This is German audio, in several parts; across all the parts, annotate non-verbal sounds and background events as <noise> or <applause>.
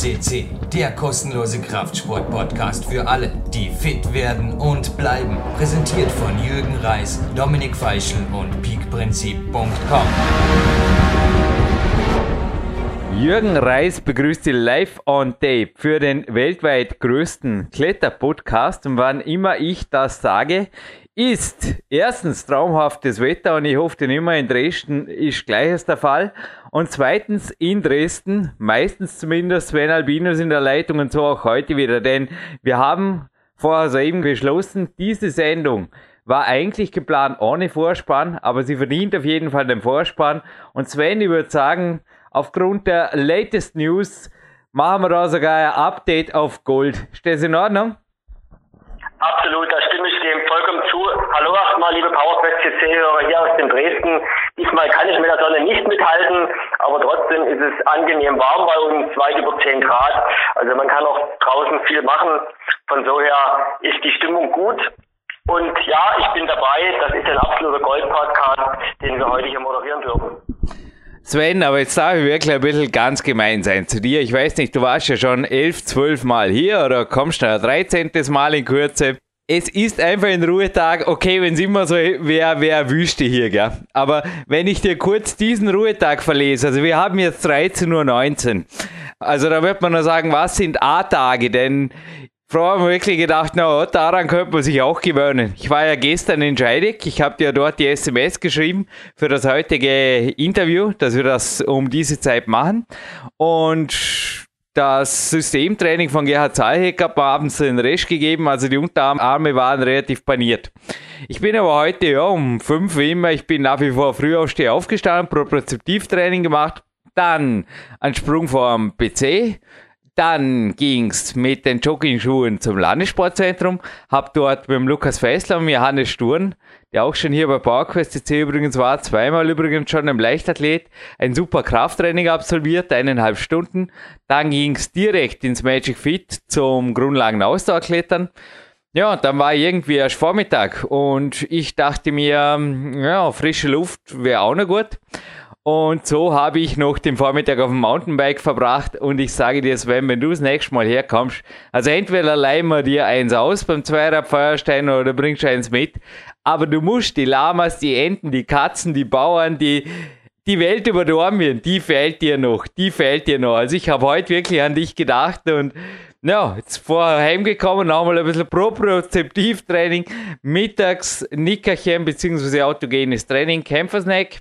FCC, der kostenlose Kraftsport-Podcast für alle, die fit werden und bleiben. Präsentiert von Jürgen Reis, Dominik Feischl und peakprinzip.com. Jürgen Reis begrüßt Sie live on tape für den weltweit größten Kletterpodcast. Und wann immer ich das sage, ist erstens traumhaftes Wetter und ich hoffe, denn immer in Dresden ist gleiches der Fall. Und zweitens in Dresden, meistens zumindest Sven Albinus in der Leitung und so auch heute wieder, denn wir haben vorher soeben beschlossen, diese Sendung war eigentlich geplant ohne Vorspann, aber sie verdient auf jeden Fall den Vorspann. Und Sven, ich würde sagen, aufgrund der latest News machen wir da sogar ein Update auf Gold. Steht das in Ordnung? Absolut, da stimme ich dem vollkommen zu. Hallo erstmal, liebe PowerQuest CC-Hörer hier aus dem Dresden. Diesmal kann ich mit der Sonne nicht mithalten, aber trotzdem ist es angenehm warm bei uns, weit über 10 Grad. Also man kann auch draußen viel machen. Von so her ist die Stimmung gut. Und ja, ich bin dabei. Das ist ein absoluter Gold-Podcast, den wir heute hier moderieren dürfen. Sven, aber jetzt darf ich wirklich ein bisschen ganz gemein sein zu dir. Ich weiß nicht, du warst ja schon elf, zwölf Mal hier oder kommst noch ein 13. Mal in Kürze. Es ist einfach ein Ruhetag. Okay, wenn es immer so wäre, wäre Wüste hier, gell? Aber wenn ich dir kurz diesen Ruhetag verlese, also wir haben jetzt 13.19 Uhr. Also da wird man nur sagen, was sind A-Tage? Denn Frau haben wirklich gedacht, na, daran könnte man sich auch gewöhnen. Ich war ja gestern in Scheidegg, ich habe dir dort die SMS geschrieben für das heutige Interview, dass wir das um diese Zeit machen. Und das Systemtraining von Gerhard Zahlheck hat mir abends den Rest gegeben, also die Unterarme waren relativ paniert. Ich bin aber heute ja um 5 Uhr immer, ich bin nach wie vor früh aufstehe aufgestanden, Propriozeptivtraining gemacht, dann ein Sprung vom PC, dann ging es mit den Jogging-Schuhen zum Landessportzentrum, habe dort mit dem Lukas Fessler und Johannes Sturm, der auch schon hier bei PowerQuest CC übrigens war, zweimal übrigens schon im Leichtathlet, ein super Krafttraining absolviert, eineinhalb Stunden. Dann ging es direkt ins Magic Fit zum Grundlagen-Ausdauerklettern. Ja, dann war irgendwie erst Vormittag und ich dachte mir, ja, frische Luft wäre auch noch gut. Und so habe ich noch den Vormittag auf dem Mountainbike verbracht und ich sage dir, Sven, wenn du das nächste Mal herkommst, also entweder leihen wir dir eins aus beim Zweirad-Feuerstein oder bringst eins mit, aber du musst die Lamas, die Enten, die Katzen, die Bauern, die, die Welt über Dormien, die fehlt dir noch, die fehlt dir noch. Also ich habe heute wirklich an dich gedacht und ja, jetzt vorher heimgekommen, nochmal ein bisschen Propriozeptivtraining, mittags Nickerchen bzw. autogenes Training, Kämpfersnack.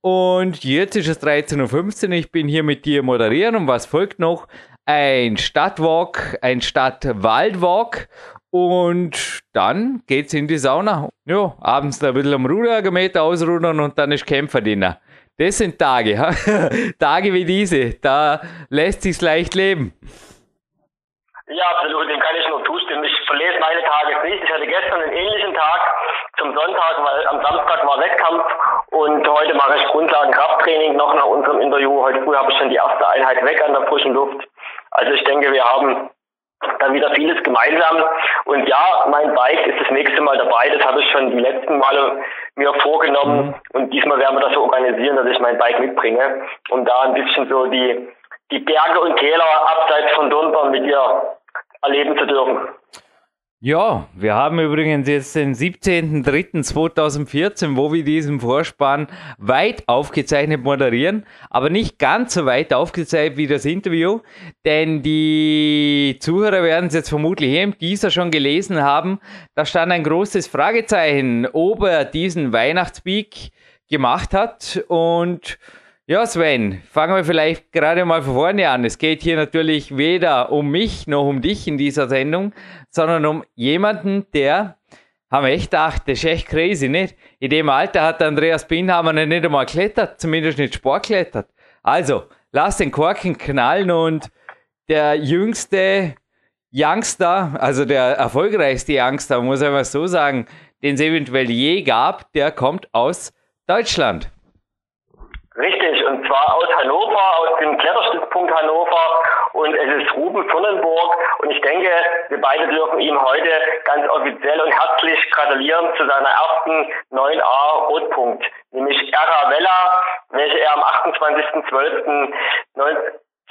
Und jetzt ist es 13.15 Uhr, ich bin hier mit dir moderieren und was folgt noch? Ein Stadtwalk, ein Stadtwaldwalk und dann geht's in die Sauna. Ja, abends ein bisschen am Ruderergometer ausrudern und dann ist Kämpferdiener. Das sind Tage, <laughs> Tage wie diese, da lässt sich's leicht leben. Ja, absolut, dem kann ich nur zustimmen. Ich verlese meine Tage nicht. Ich hatte gestern einen ähnlichen Tag zum Sonntag, weil am Samstag war Wettkampf und heute mache ich Grundlagen-Krafttraining noch nach unserem Interview. Heute früh habe ich schon die erste Einheit weg an der frischen Luft. Also ich denke, wir haben dann wieder vieles gemeinsam. Und ja, mein Bike ist das nächste Mal dabei. Das habe ich schon die letzten Male mir vorgenommen. Mhm. Und diesmal werden wir das so organisieren, dass ich mein Bike mitbringe, um da ein bisschen so die, die Berge und Täler abseits von Dundern mit ihr erleben zu dürfen. Ja, wir haben übrigens jetzt den 17.03.2014, wo wir diesen Vorspann weit aufgezeichnet moderieren, aber nicht ganz so weit aufgezeichnet wie das Interview, denn die Zuhörer werden es jetzt vermutlich hier im Teaser schon gelesen haben. Da stand ein großes Fragezeichen, ob er diesen Weihnachtspeak gemacht hat und ja, Sven, fangen wir vielleicht gerade mal von vorne an. Es geht hier natürlich weder um mich noch um dich in dieser Sendung, sondern um jemanden, der, haben wir echt gedacht, das ist echt crazy, nicht? In dem Alter hat Andreas Binhammer nicht einmal klettert, zumindest nicht Sport klettert. Also, lass den Korken knallen und der jüngste Youngster, also der erfolgreichste Youngster, muss ich mal so sagen, den es eventuell je gab, der kommt aus Deutschland. Richtig, und zwar aus Hannover, aus dem Kletterstützpunkt Hannover. Und es ist Ruben Sonnenburg. Und ich denke, wir beide dürfen ihm heute ganz offiziell und herzlich gratulieren zu seiner ersten 9a Rotpunkt, nämlich Era Vella, welche er am 28.12.2014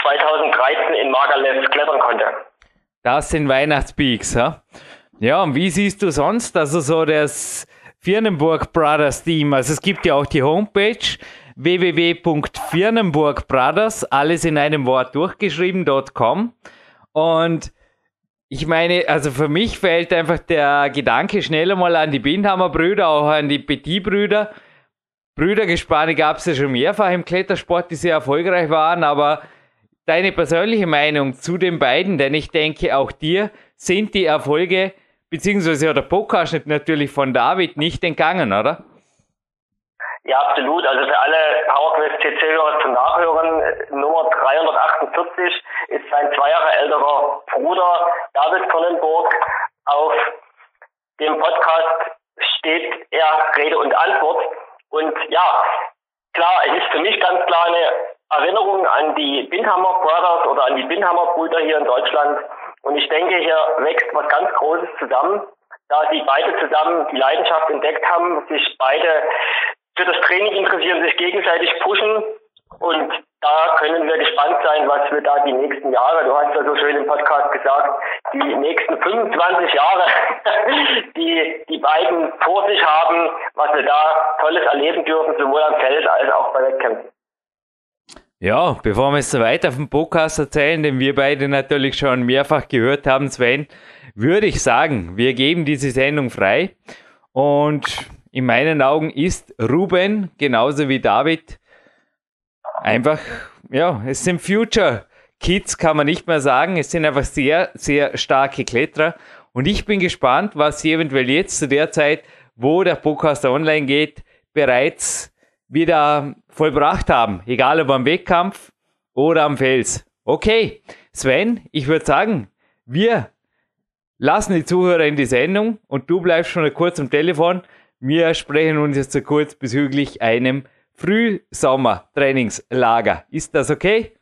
2013 in Magalef klettern konnte. Das sind Weihnachtspeaks, ja? Ja, und wie siehst du sonst, also so das Firnenburg Brothers Team? Also es gibt ja auch die Homepage www.firnenburgbrothers, alles in einem Wort durchgeschrieben.com. Und ich meine, also für mich fällt einfach der Gedanke schneller mal an die Bindhammer Brüder, auch an die Petit-Brüder. Brüdergespanne gab es ja schon mehrfach im Klettersport, die sehr erfolgreich waren, aber deine persönliche Meinung zu den beiden, denn ich denke, auch dir sind die Erfolge, beziehungsweise der Podcast natürlich von David nicht entgangen, oder? Ja, absolut. Also für alle PowerQuest CC-Hörer zum Nachhören, Nummer 348 ist sein zwei Jahre älterer Bruder David Konnenburg. Auf dem Podcast steht er Rede und Antwort. Und ja, klar, es ist für mich ganz klar eine Erinnerung an die Bindhammer Brothers oder an die Bindhammer Brüder hier in Deutschland. Und ich denke, hier wächst was ganz Großes zusammen, da sie beide zusammen die Leidenschaft entdeckt haben, sich beide für das Training interessieren, sich gegenseitig pushen und da können wir gespannt sein, was wir da die nächsten Jahre, du hast ja so schön im Podcast gesagt, die nächsten 25 Jahre, <laughs> die die beiden vor sich haben, was wir da Tolles erleben dürfen, sowohl am Feld als auch bei Wettkämpfen. Ja, bevor wir es so weiter dem Podcast erzählen, den wir beide natürlich schon mehrfach gehört haben, Sven, würde ich sagen, wir geben diese Sendung frei und in meinen Augen ist Ruben genauso wie David einfach, ja, es sind Future Kids, kann man nicht mehr sagen. Es sind einfach sehr, sehr starke Kletterer. Und ich bin gespannt, was sie eventuell jetzt zu der Zeit, wo der Podcast online geht, bereits wieder vollbracht haben. Egal ob am Wettkampf oder am Fels. Okay, Sven, ich würde sagen, wir lassen die Zuhörer in die Sendung und du bleibst schon kurz am Telefon. Wir sprechen uns jetzt so kurz bezüglich einem Frühsommer-Trainingslager. Ist das okay?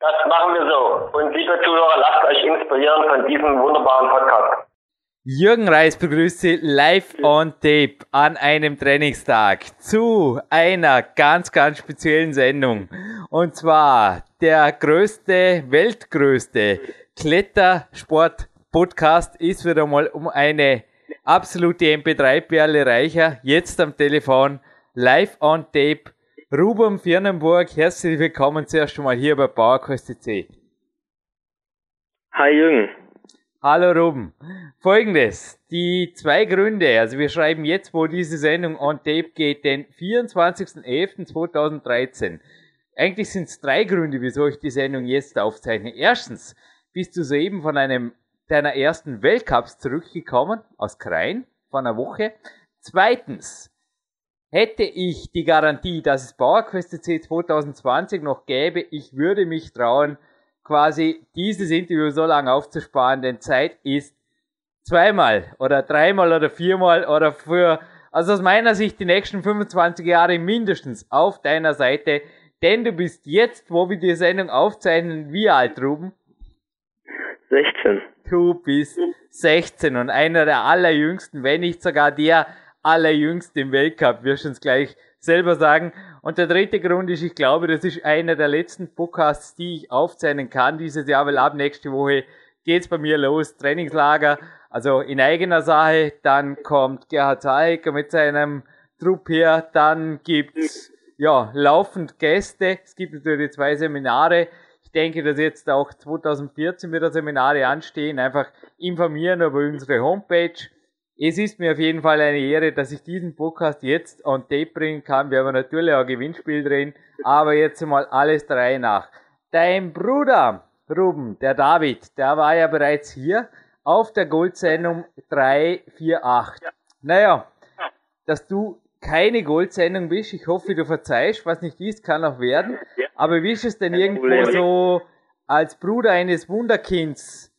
Das machen wir so. Und liebe Zuhörer, lasst euch inspirieren von diesem wunderbaren Podcast. Jürgen Reis begrüßt Sie live on tape an einem Trainingstag zu einer ganz, ganz speziellen Sendung. Und zwar der größte, weltgrößte Klettersport-Podcast ist wieder mal um eine absolute MP3-Perle reicher. Jetzt am Telefon live on tape. Ruben Firnenburg, herzlich willkommen zuerst einmal hier bei PowerQuest. Hi Jürgen. Hallo Ruben. Folgendes, die zwei Gründe, also wir schreiben jetzt, wo diese Sendung on tape geht, den 24.11.2013. Eigentlich sind es drei Gründe, wieso ich die Sendung jetzt aufzeichne. Erstens, bist du soeben von einem deiner ersten Weltcups zurückgekommen, aus Krain, von einer Woche. Zweitens, Hätte ich die Garantie, dass es PowerQuest C 2020 noch gäbe, ich würde mich trauen, quasi dieses Interview so lange aufzusparen, denn Zeit ist zweimal oder dreimal oder viermal oder für, also aus meiner Sicht die nächsten 25 Jahre mindestens auf deiner Seite, denn du bist jetzt, wo wir die Sendung aufzeichnen, wie alt, Ruben? 16. Du bist 16 und einer der allerjüngsten, wenn nicht sogar der allerjüngst im Weltcup, wirst du uns gleich selber sagen. Und der dritte Grund ist, ich glaube, das ist einer der letzten Podcasts, die ich aufzeichnen kann dieses Jahr, weil ab nächste Woche geht's bei mir los, Trainingslager, also in eigener Sache, dann kommt Gerhard Zahecker mit seinem Trupp her, dann gibt's ja laufend Gäste, es gibt natürlich zwei Seminare, denke, dass jetzt auch 2014 wieder Seminare anstehen, einfach informieren über unsere Homepage es ist mir auf jeden Fall eine Ehre, dass ich diesen Podcast jetzt on tape bringen kann. Wir haben natürlich auch ein Gewinnspiel drin, aber jetzt mal alles drei nach. Dein Bruder, Ruben, der David, der war ja bereits hier auf der Goldsendung 348. Naja, dass du keine Goldsendung bist, ich hoffe, du verzeihst, was nicht ist, kann auch werden. Aber wie ist es denn irgendwo so als Bruder eines Wunderkinds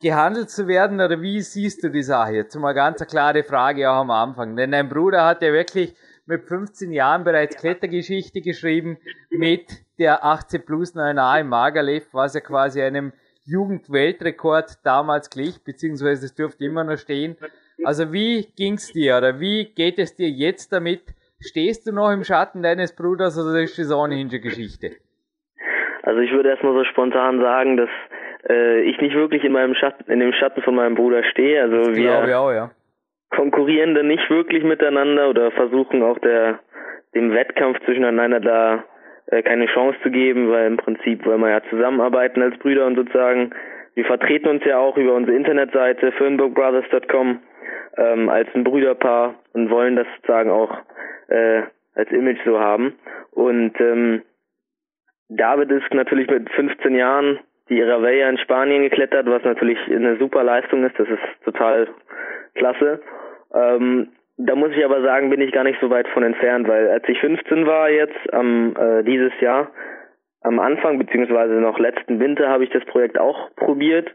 gehandelt zu werden oder wie siehst du die Sache? Jetzt mal ganz eine klare Frage auch am Anfang. Denn dein Bruder hat ja wirklich mit 15 Jahren bereits Klettergeschichte geschrieben mit der 18 plus 9a im Magerlev, was ja quasi einem Jugendweltrekord damals glich, beziehungsweise es dürfte immer noch stehen. Also wie ging's dir oder wie geht es dir jetzt damit? Stehst du noch im Schatten deines Bruders oder ist das ohnehin schon Geschichte? Also ich würde erstmal so spontan sagen, dass äh, ich nicht wirklich in meinem Schatten, in dem Schatten von meinem Bruder stehe. Also Das wir glaube ich auch, ja. konkurrieren da nicht wirklich miteinander oder versuchen auch der dem Wettkampf zwischeneinander da äh, keine Chance zu geben, weil im Prinzip wollen wir ja zusammenarbeiten als Brüder und sozusagen wir vertreten uns ja auch über unsere Internetseite filmboogbrothers.com ähm, als ein Brüderpaar und wollen das sozusagen auch äh, als Image so haben. Und ähm, David ist natürlich mit 15 Jahren die Iravella in Spanien geklettert, was natürlich eine super Leistung ist. Das ist total klasse. Ähm, da muss ich aber sagen, bin ich gar nicht so weit von entfernt, weil als ich 15 war jetzt, am äh, dieses Jahr, am Anfang beziehungsweise noch letzten Winter habe ich das Projekt auch probiert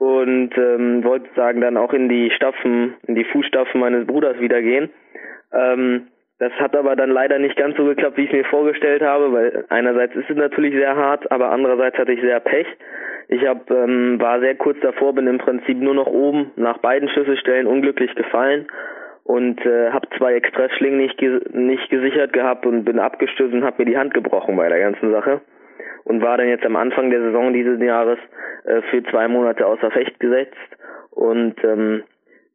und ähm, wollte sagen dann auch in die Stapfen, in die Fußstapfen meines Bruders wieder gehen. Ähm, das hat aber dann leider nicht ganz so geklappt, wie ich es mir vorgestellt habe, weil einerseits ist es natürlich sehr hart, aber andererseits hatte ich sehr Pech. Ich hab, ähm, war sehr kurz davor, bin im Prinzip nur noch oben nach beiden Schlüsselstellen unglücklich gefallen und äh, habe zwei Expressschlingen nicht, ge nicht gesichert gehabt und bin abgestürzt und habe mir die Hand gebrochen bei der ganzen Sache und war dann jetzt am Anfang der Saison dieses Jahres äh, für zwei Monate außer Fecht gesetzt und ähm,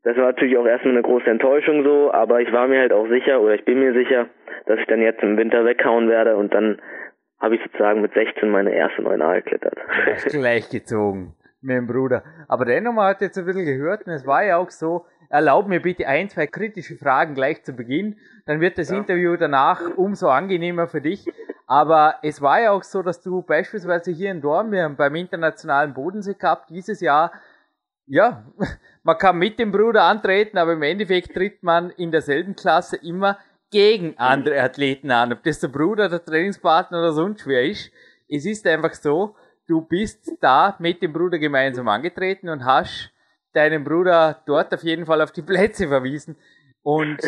das war natürlich auch erstmal eine große Enttäuschung so, aber ich war mir halt auch sicher oder ich bin mir sicher, dass ich dann jetzt im Winter weghauen werde und dann habe ich sozusagen mit 16 meine erste 9a geklettert. Gleichgezogen mit dem Bruder. Aber dennoch, man hat jetzt ein bisschen gehört und es war ja auch so, erlaub mir bitte ein, zwei kritische Fragen gleich zu Beginn, dann wird das ja. Interview danach umso angenehmer für dich. Aber es war ja auch so, dass du beispielsweise hier in Dornbirn beim Internationalen Bodensee Cup dieses Jahr ja, <laughs> man kann mit dem Bruder antreten, aber im Endeffekt tritt man in derselben Klasse immer gegen andere Athleten an. Ob das der Bruder, der Trainingspartner oder sonst wer ist. Es ist einfach so, du bist da mit dem Bruder gemeinsam angetreten und hast deinen Bruder dort auf jeden Fall auf die Plätze verwiesen. Und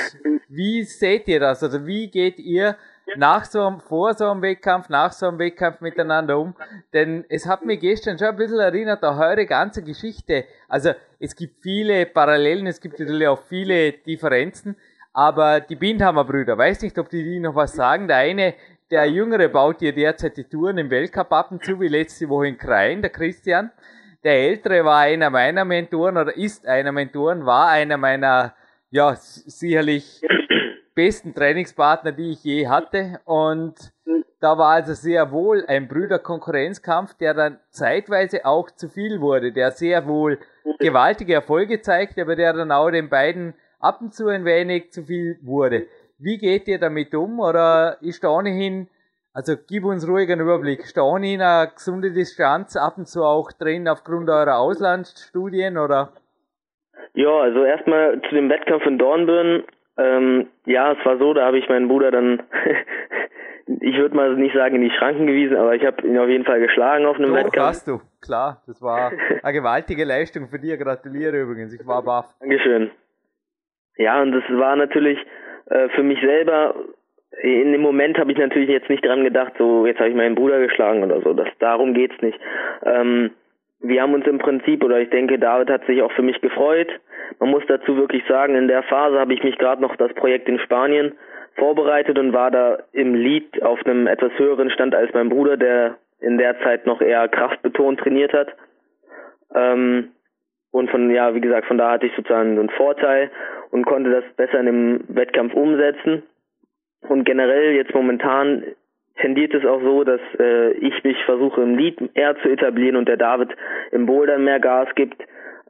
wie seht ihr das? Also wie geht ihr nach so einem, vor so einem Wettkampf, nach so einem Wettkampf miteinander um. Denn es hat mich gestern schon ein bisschen erinnert an eure ganze Geschichte. Also es gibt viele Parallelen, es gibt natürlich auch viele Differenzen, aber die Bindhammer Brüder, weiß nicht, ob die, die noch was sagen. Der eine, der Jüngere baut hier derzeit die Touren im Weltcup ab und zu, wie letzte Woche in Krain, der Christian. Der Ältere war einer meiner Mentoren oder ist einer Mentoren, war einer meiner, ja, sicherlich <clears throat> besten Trainingspartner, die ich je hatte. Und da war also sehr wohl ein Brüderkonkurrenzkampf, der dann zeitweise auch zu viel wurde, der sehr wohl gewaltige Erfolge zeigte, aber der dann auch den beiden ab und zu ein wenig zu viel wurde. Wie geht ihr damit um? Oder ist da ohnehin, also gib uns ruhig einen Überblick, ist da ohnehin eine gesunde Distanz ab und zu auch drin aufgrund eurer Auslandsstudien oder? Ja, also erstmal zu dem Wettkampf in Dornbirn ähm, ja, es war so, da habe ich meinen Bruder dann, <laughs> ich würde mal nicht sagen in die Schranken gewiesen, aber ich habe ihn auf jeden Fall geschlagen auf einem Doch, Wettkampf. hast du, klar. Das war eine gewaltige Leistung für dich. Gratuliere übrigens, ich war baff. Dankeschön. Ja, und das war natürlich äh, für mich selber, in dem Moment habe ich natürlich jetzt nicht dran gedacht, so jetzt habe ich meinen Bruder geschlagen oder so. Das darum geht's nicht. Ähm, wir haben uns im Prinzip, oder ich denke, David hat sich auch für mich gefreut. Man muss dazu wirklich sagen, in der Phase habe ich mich gerade noch das Projekt in Spanien vorbereitet und war da im Lead auf einem etwas höheren Stand als mein Bruder, der in der Zeit noch eher kraftbetont trainiert hat. Ähm, und von, ja, wie gesagt, von da hatte ich sozusagen so einen Vorteil und konnte das besser in dem Wettkampf umsetzen. Und generell jetzt momentan tendiert es auch so, dass äh, ich mich versuche im Lead eher zu etablieren und der David im Boulder mehr Gas gibt,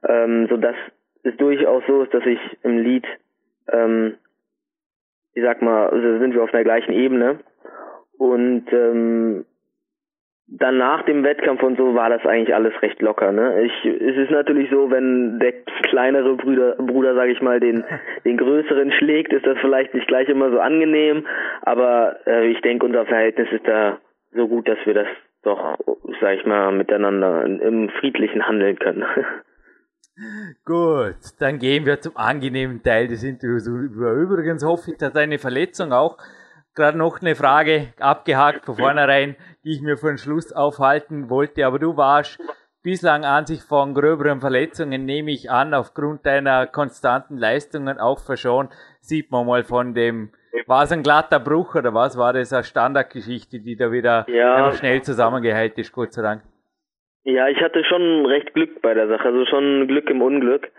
ähm, so dass es durchaus so ist, dass ich im Lead, ähm, ich sag mal, also sind wir auf der gleichen Ebene. Und ähm, dann nach dem Wettkampf und so war das eigentlich alles recht locker. Ne? Ich, es ist natürlich so, wenn der kleinere Bruder, Bruder sage ich mal, den, <laughs> den größeren schlägt, ist das vielleicht nicht gleich immer so angenehm. Aber äh, ich denke, unser Verhältnis ist da so gut, dass wir das doch, sag ich mal, miteinander im Friedlichen handeln können. <laughs> Gut, dann gehen wir zum angenehmen Teil des Interviews. Übrigens hoffe ich, dass deine Verletzung auch gerade noch eine Frage abgehakt von vornherein, die ich mir für den Schluss aufhalten wollte. Aber du warst bislang an sich von gröberen Verletzungen, nehme ich an, aufgrund deiner konstanten Leistungen auch verschont, sieht man mal von dem, war es ein glatter Bruch oder was war das eine Standardgeschichte, die da wieder ja. schnell zusammengeheilt ist, Gott sei Dank? Ja, ich hatte schon recht Glück bei der Sache, also schon Glück im Unglück.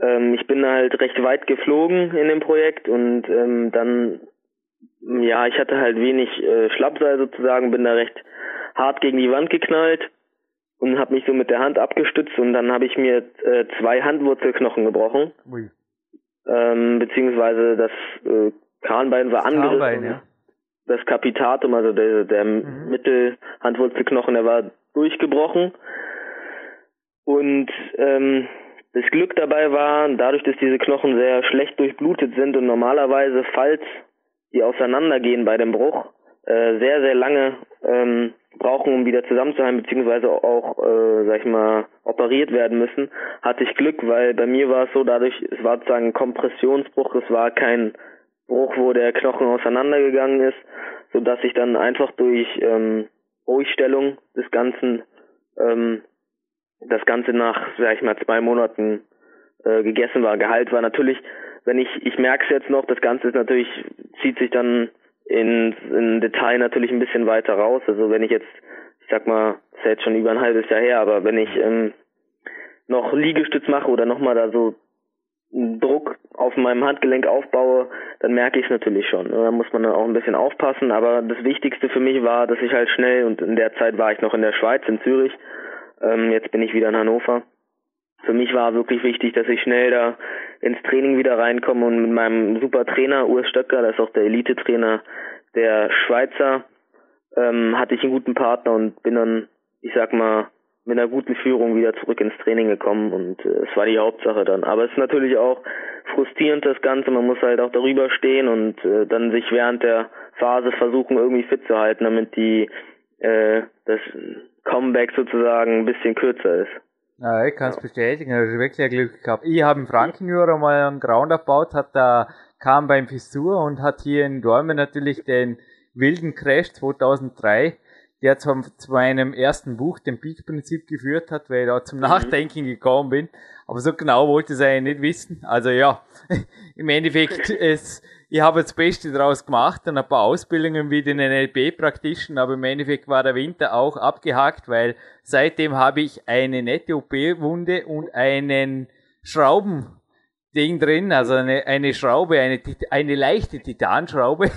Ähm, ich bin halt recht weit geflogen in dem Projekt und ähm, dann, ja, ich hatte halt wenig äh, Schlappseil sozusagen, bin da recht hart gegen die Wand geknallt und habe mich so mit der Hand abgestützt und dann habe ich mir äh, zwei Handwurzelknochen gebrochen. Ui. Ähm, beziehungsweise das äh, Kahnbein war angerissen. Kahnbein, ja. Das Kapitatum, also der, der mhm. Mittelhandwurzelknochen, der war durchgebrochen. Und ähm, das Glück dabei war, dadurch, dass diese Knochen sehr schlecht durchblutet sind und normalerweise, falls die auseinandergehen bei dem Bruch, äh, sehr, sehr lange ähm, brauchen, um wieder zusammenzuhalten, beziehungsweise auch, äh, sag ich mal, operiert werden müssen, hatte ich Glück, weil bei mir war es so, dadurch, es war sozusagen ein Kompressionsbruch, es war kein Bruch, wo der Knochen auseinandergegangen ist, so dass ich dann einfach durch ähm, Ruhigstellung des Ganzen, ähm, das Ganze nach, sag ich mal, zwei Monaten äh, gegessen war, geheilt war. Natürlich, wenn ich, ich merke es jetzt noch, das Ganze ist natürlich, zieht sich dann in, in Detail natürlich ein bisschen weiter raus. Also wenn ich jetzt, ich sag mal, ist ja jetzt schon über ein halbes Jahr her, aber wenn ich ähm, noch Liegestütz mache oder nochmal da so Druck auf meinem Handgelenk aufbaue, dann merke ich es natürlich schon. Da muss man dann auch ein bisschen aufpassen. Aber das Wichtigste für mich war, dass ich halt schnell, und in der Zeit war ich noch in der Schweiz, in Zürich, ähm, jetzt bin ich wieder in Hannover. Für mich war wirklich wichtig, dass ich schnell da ins Training wieder reinkomme und mit meinem super Trainer, Urs Stöcker, das ist auch der Elite-Trainer der Schweizer, ähm, hatte ich einen guten Partner und bin dann, ich sag mal, mit einer guten Führung wieder zurück ins Training gekommen und äh, es war die Hauptsache dann. Aber es ist natürlich auch frustrierend das Ganze, man muss halt auch darüber stehen und äh, dann sich während der Phase versuchen irgendwie fit zu halten, damit die äh, das Comeback sozusagen ein bisschen kürzer ist. Ja, ich kann es ja. bestätigen, da also wirklich ein Glück gehabt. Ich habe im Frankenjura mal einen Ground gebaut, hat da kam beim Fissur und hat hier in Dormen natürlich den wilden Crash 2003 der zwar zu meinem ersten Buch, dem Peak-Prinzip, geführt hat, weil ich da zum mhm. Nachdenken gekommen bin. Aber so genau wollte ich es eigentlich nicht wissen. Also ja, <laughs> im Endeffekt, <laughs> es, ich habe das Beste daraus gemacht und ein paar Ausbildungen wie den NLP praktischen, aber im Endeffekt war der Winter auch abgehakt, weil seitdem habe ich eine nette OP-Wunde und einen Schrauben Ding drin, also eine, eine Schraube, eine, eine leichte Titanschraube.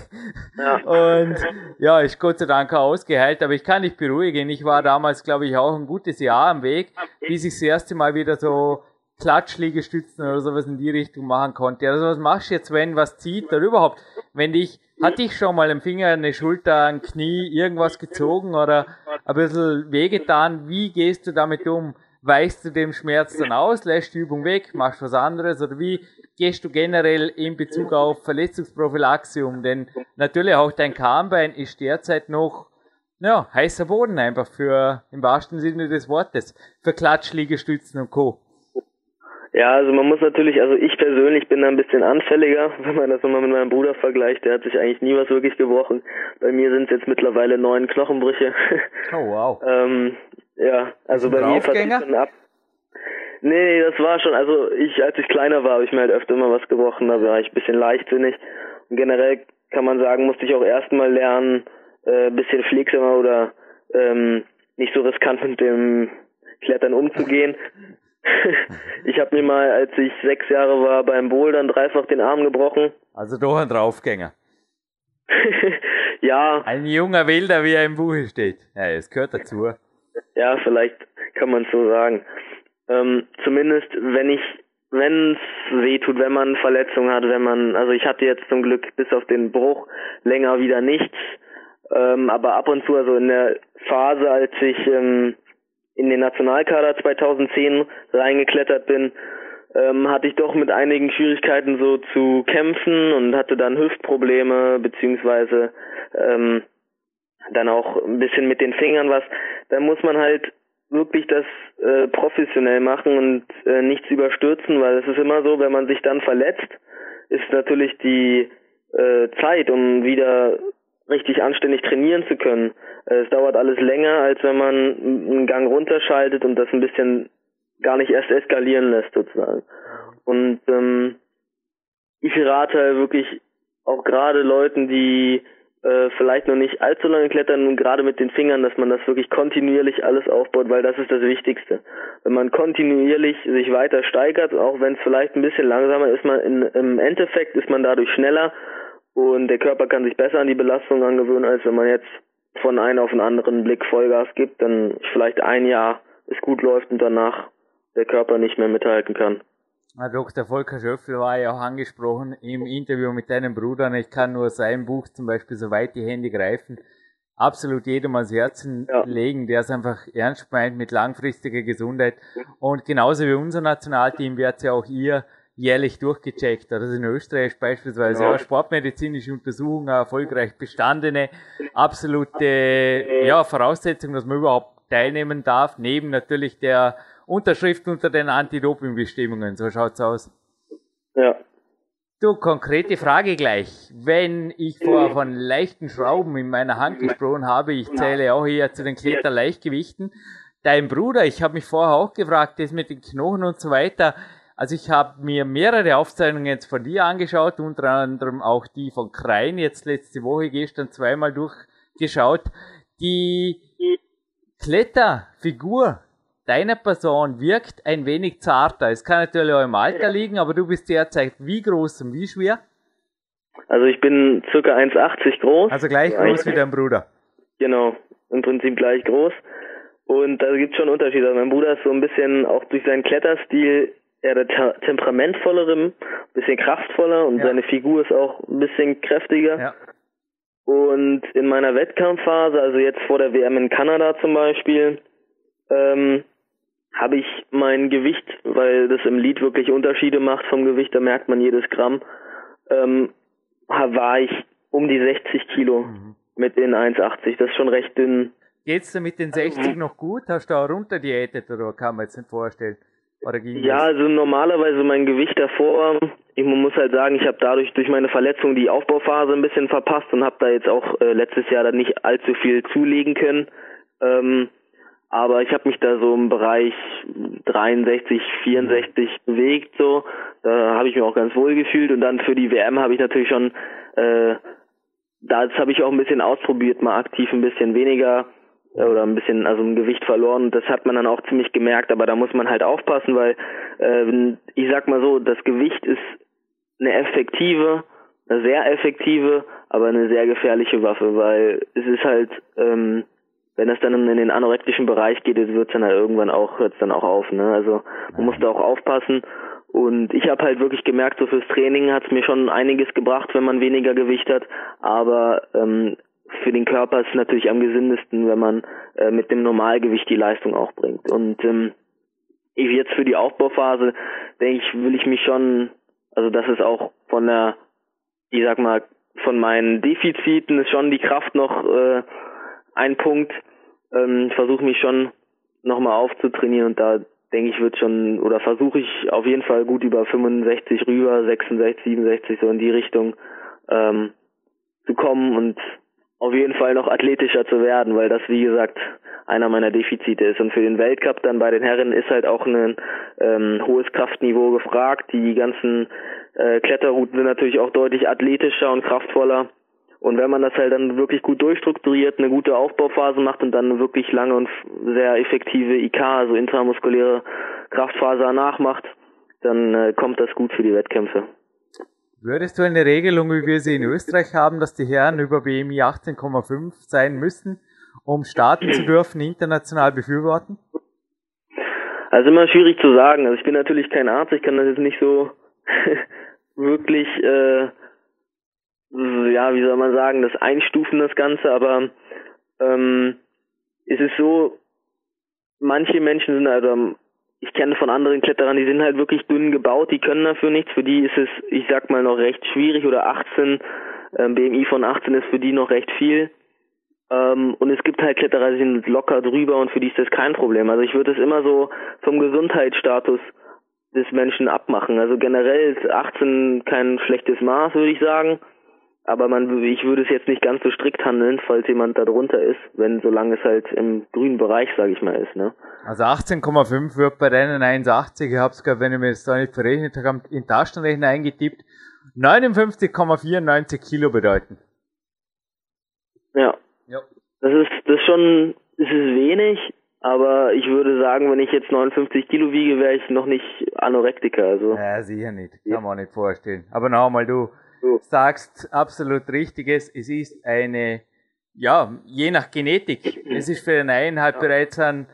Ja. <laughs> Und ja, ist Gott sei Dank ausgeheilt, aber ich kann dich beruhigen. Ich war damals, glaube ich, auch ein gutes Jahr am Weg, bis ich das erste Mal wieder so Klatschliegestützen oder sowas in die Richtung machen konnte. Also was machst du jetzt, wenn was zieht oder überhaupt? Wenn dich, hat dich schon mal im Finger, eine Schulter, ein Knie, irgendwas gezogen oder ein bisschen wehgetan? Wie gehst du damit um? weichst du dem Schmerz dann aus, lässt die Übung weg, machst was anderes oder wie gehst du generell in Bezug auf Verletzungsprophylaxe um? Denn natürlich auch dein Kahnbein ist derzeit noch ja, heißer Boden einfach für, im wahrsten Sinne des Wortes, für Klatschliegestützen und Co. Ja, also man muss natürlich, also ich persönlich bin da ein bisschen anfälliger, <laughs> wenn man das nochmal mit meinem Bruder vergleicht, der hat sich eigentlich nie was wirklich gebrochen. Bei mir sind es jetzt mittlerweile neun Knochenbrüche. <laughs> Oh wow. ähm, ja, also bei mir passiert dann ab. Nee, das war schon, also ich, als ich kleiner war, habe ich mir halt öfter immer was gebrochen, da war ich ein bisschen leichtsinnig. Und generell kann man sagen, musste ich auch erstmal lernen, äh, bisschen pflegsamer oder ähm, nicht so riskant mit dem Klettern umzugehen. <laughs> <laughs> ich habe mir mal, als ich sechs Jahre war, beim Bouldern dreifach den Arm gebrochen. Also doch ein Draufgänger. <laughs> ja. Ein junger Wilder, wie er im Buche steht. Ja, es gehört dazu. Ja, vielleicht kann man es so sagen. Ähm, zumindest, wenn ich, wenn es weh tut, wenn man Verletzungen hat, wenn man, also ich hatte jetzt zum Glück bis auf den Bruch länger wieder nichts, ähm, aber ab und zu, also in der Phase, als ich ähm, in den Nationalkader 2010 reingeklettert bin, ähm, hatte ich doch mit einigen Schwierigkeiten so zu kämpfen und hatte dann Hüftprobleme beziehungsweise ähm, dann auch ein bisschen mit den Fingern was. Da muss man halt wirklich das äh, professionell machen und äh, nichts überstürzen, weil es ist immer so, wenn man sich dann verletzt, ist natürlich die äh, Zeit, um wieder richtig anständig trainieren zu können. Äh, es dauert alles länger, als wenn man einen Gang runterschaltet und das ein bisschen gar nicht erst eskalieren lässt sozusagen. Und ähm, ich rate wirklich auch gerade Leuten, die äh, vielleicht noch nicht allzu lange klettern und gerade mit den Fingern, dass man das wirklich kontinuierlich alles aufbaut, weil das ist das Wichtigste. Wenn man kontinuierlich sich weiter steigert, auch wenn es vielleicht ein bisschen langsamer ist, man in, im Endeffekt ist man dadurch schneller und der Körper kann sich besser an die Belastung angewöhnen, als wenn man jetzt von einem auf den anderen Blick Vollgas gibt, dann vielleicht ein Jahr es gut läuft und danach der Körper nicht mehr mithalten kann. Dr. Volker Schöffel war ja auch angesprochen im Interview mit deinem Bruder ich kann nur sein Buch zum Beispiel so weit die Hände greifen absolut jedem ans Herzen ja. legen, der es einfach ernst meint mit langfristiger Gesundheit. Und genauso wie unser Nationalteam wird ja auch ihr jährlich durchgecheckt. Also in Österreich beispielsweise ja. sportmedizinische Untersuchungen, erfolgreich bestandene, absolute ja, Voraussetzung, dass man überhaupt teilnehmen darf, neben natürlich der Unterschrift unter den Anti-Doping-Bestimmungen. So schaut's aus. Ja. Du, konkrete Frage gleich. Wenn ich vorher von leichten Schrauben in meiner Hand gesprochen habe, ich zähle auch hier zu den Kletterleichtgewichten. Dein Bruder, ich habe mich vorher auch gefragt, das mit den Knochen und so weiter. Also ich habe mir mehrere Aufzeichnungen jetzt von dir angeschaut, unter anderem auch die von Krein, jetzt letzte Woche gestern zweimal durchgeschaut. Die Kletterfigur deiner Person wirkt ein wenig zarter. Es kann natürlich auch im Alter liegen, aber du bist derzeit wie groß und wie schwer? Also ich bin circa 1,80 groß. Also gleich groß wie dein Bruder. Genau, im Prinzip gleich groß. Und da gibt es schon Unterschiede. Also mein Bruder ist so ein bisschen auch durch seinen Kletterstil eher der temperamentvollere, ein bisschen kraftvoller und ja. seine Figur ist auch ein bisschen kräftiger. Ja. Und in meiner Wettkampfphase, also jetzt vor der WM in Kanada zum Beispiel, ähm, habe ich mein Gewicht, weil das im Lied wirklich Unterschiede macht vom Gewicht, da merkt man jedes Gramm, ähm, war ich um die 60 Kilo mhm. mit den 1,80. Das ist schon recht dünn. Geht's dir mit den 60 noch gut? Hast du auch runterdiätet oder kann man jetzt nicht vorstellen? Oder ging ja, also normalerweise mein Gewicht davor, ich muss halt sagen, ich habe dadurch durch meine Verletzung die Aufbauphase ein bisschen verpasst und habe da jetzt auch äh, letztes Jahr dann nicht allzu viel zulegen können. Ähm, aber ich habe mich da so im Bereich 63, 64 bewegt so. Da habe ich mich auch ganz wohl gefühlt und dann für die WM habe ich natürlich schon äh, das habe ich auch ein bisschen ausprobiert, mal aktiv ein bisschen weniger oder ein bisschen also ein Gewicht verloren das hat man dann auch ziemlich gemerkt, aber da muss man halt aufpassen, weil äh, ich sag mal so, das Gewicht ist eine effektive, eine sehr effektive, aber eine sehr gefährliche Waffe, weil es ist halt ähm, wenn es dann in den anorektischen Bereich geht, wird dann halt irgendwann auch, hört es dann auch auf. Ne? Also man muss da auch aufpassen. Und ich habe halt wirklich gemerkt, so fürs Training hat es mir schon einiges gebracht, wenn man weniger Gewicht hat. Aber ähm, für den Körper ist es natürlich am gesündesten, wenn man äh, mit dem Normalgewicht die Leistung auch bringt. Und ähm, ich jetzt für die Aufbauphase, denke ich, will ich mich schon, also das ist auch von der, ich sag mal, von meinen Defiziten ist schon die Kraft noch äh, ein Punkt, ähm, versuche mich schon nochmal aufzutrainieren und da denke ich, wird schon, oder versuche ich auf jeden Fall gut über 65 rüber, 66, 67, so in die Richtung ähm, zu kommen und auf jeden Fall noch athletischer zu werden, weil das, wie gesagt, einer meiner Defizite ist. Und für den Weltcup dann bei den Herren ist halt auch ein ähm, hohes Kraftniveau gefragt. Die ganzen äh, Kletterrouten sind natürlich auch deutlich athletischer und kraftvoller. Und wenn man das halt dann wirklich gut durchstrukturiert, eine gute Aufbauphase macht und dann wirklich lange und sehr effektive IK, also intramuskuläre Kraftfaser nachmacht, dann äh, kommt das gut für die Wettkämpfe. Würdest du eine Regelung, wie wir sie in Österreich haben, dass die Herren über BMI 18,5 sein müssen, um starten zu dürfen, international befürworten? Also immer schwierig zu sagen. Also ich bin natürlich kein Arzt, ich kann das jetzt nicht so <laughs> wirklich äh, ja, wie soll man sagen, das Einstufen, das Ganze, aber ähm, es ist so, manche Menschen sind ähm, ich kenne von anderen Kletterern, die sind halt wirklich dünn gebaut, die können dafür nichts, für die ist es, ich sag mal, noch recht schwierig oder 18, ähm, BMI von 18 ist für die noch recht viel. Ähm, und es gibt halt Kletterer, die sind locker drüber und für die ist das kein Problem. Also ich würde es immer so vom Gesundheitsstatus des Menschen abmachen. Also generell ist 18 kein schlechtes Maß, würde ich sagen. Aber man, ich würde es jetzt nicht ganz so strikt handeln, falls jemand da drunter ist, wenn solange es halt im grünen Bereich, sage ich mal, ist. Ne? Also 18,5 wird bei Rennen 1,80. Ich habe es gerade, wenn ich mir das da nicht verrechnet habe, in Taschenrechner eingetippt. 59,94 Kilo bedeuten. Ja. ja. Das ist das schon, das ist wenig, aber ich würde sagen, wenn ich jetzt 59 Kilo wiege, wäre ich noch nicht Anorektiker. Also. Ja, sicher nicht. Kann man nicht vorstellen. Aber nochmal, du du sagst absolut Richtiges. Es ist eine, ja, je nach Genetik. Es ist für den einen halt ja. bereits ein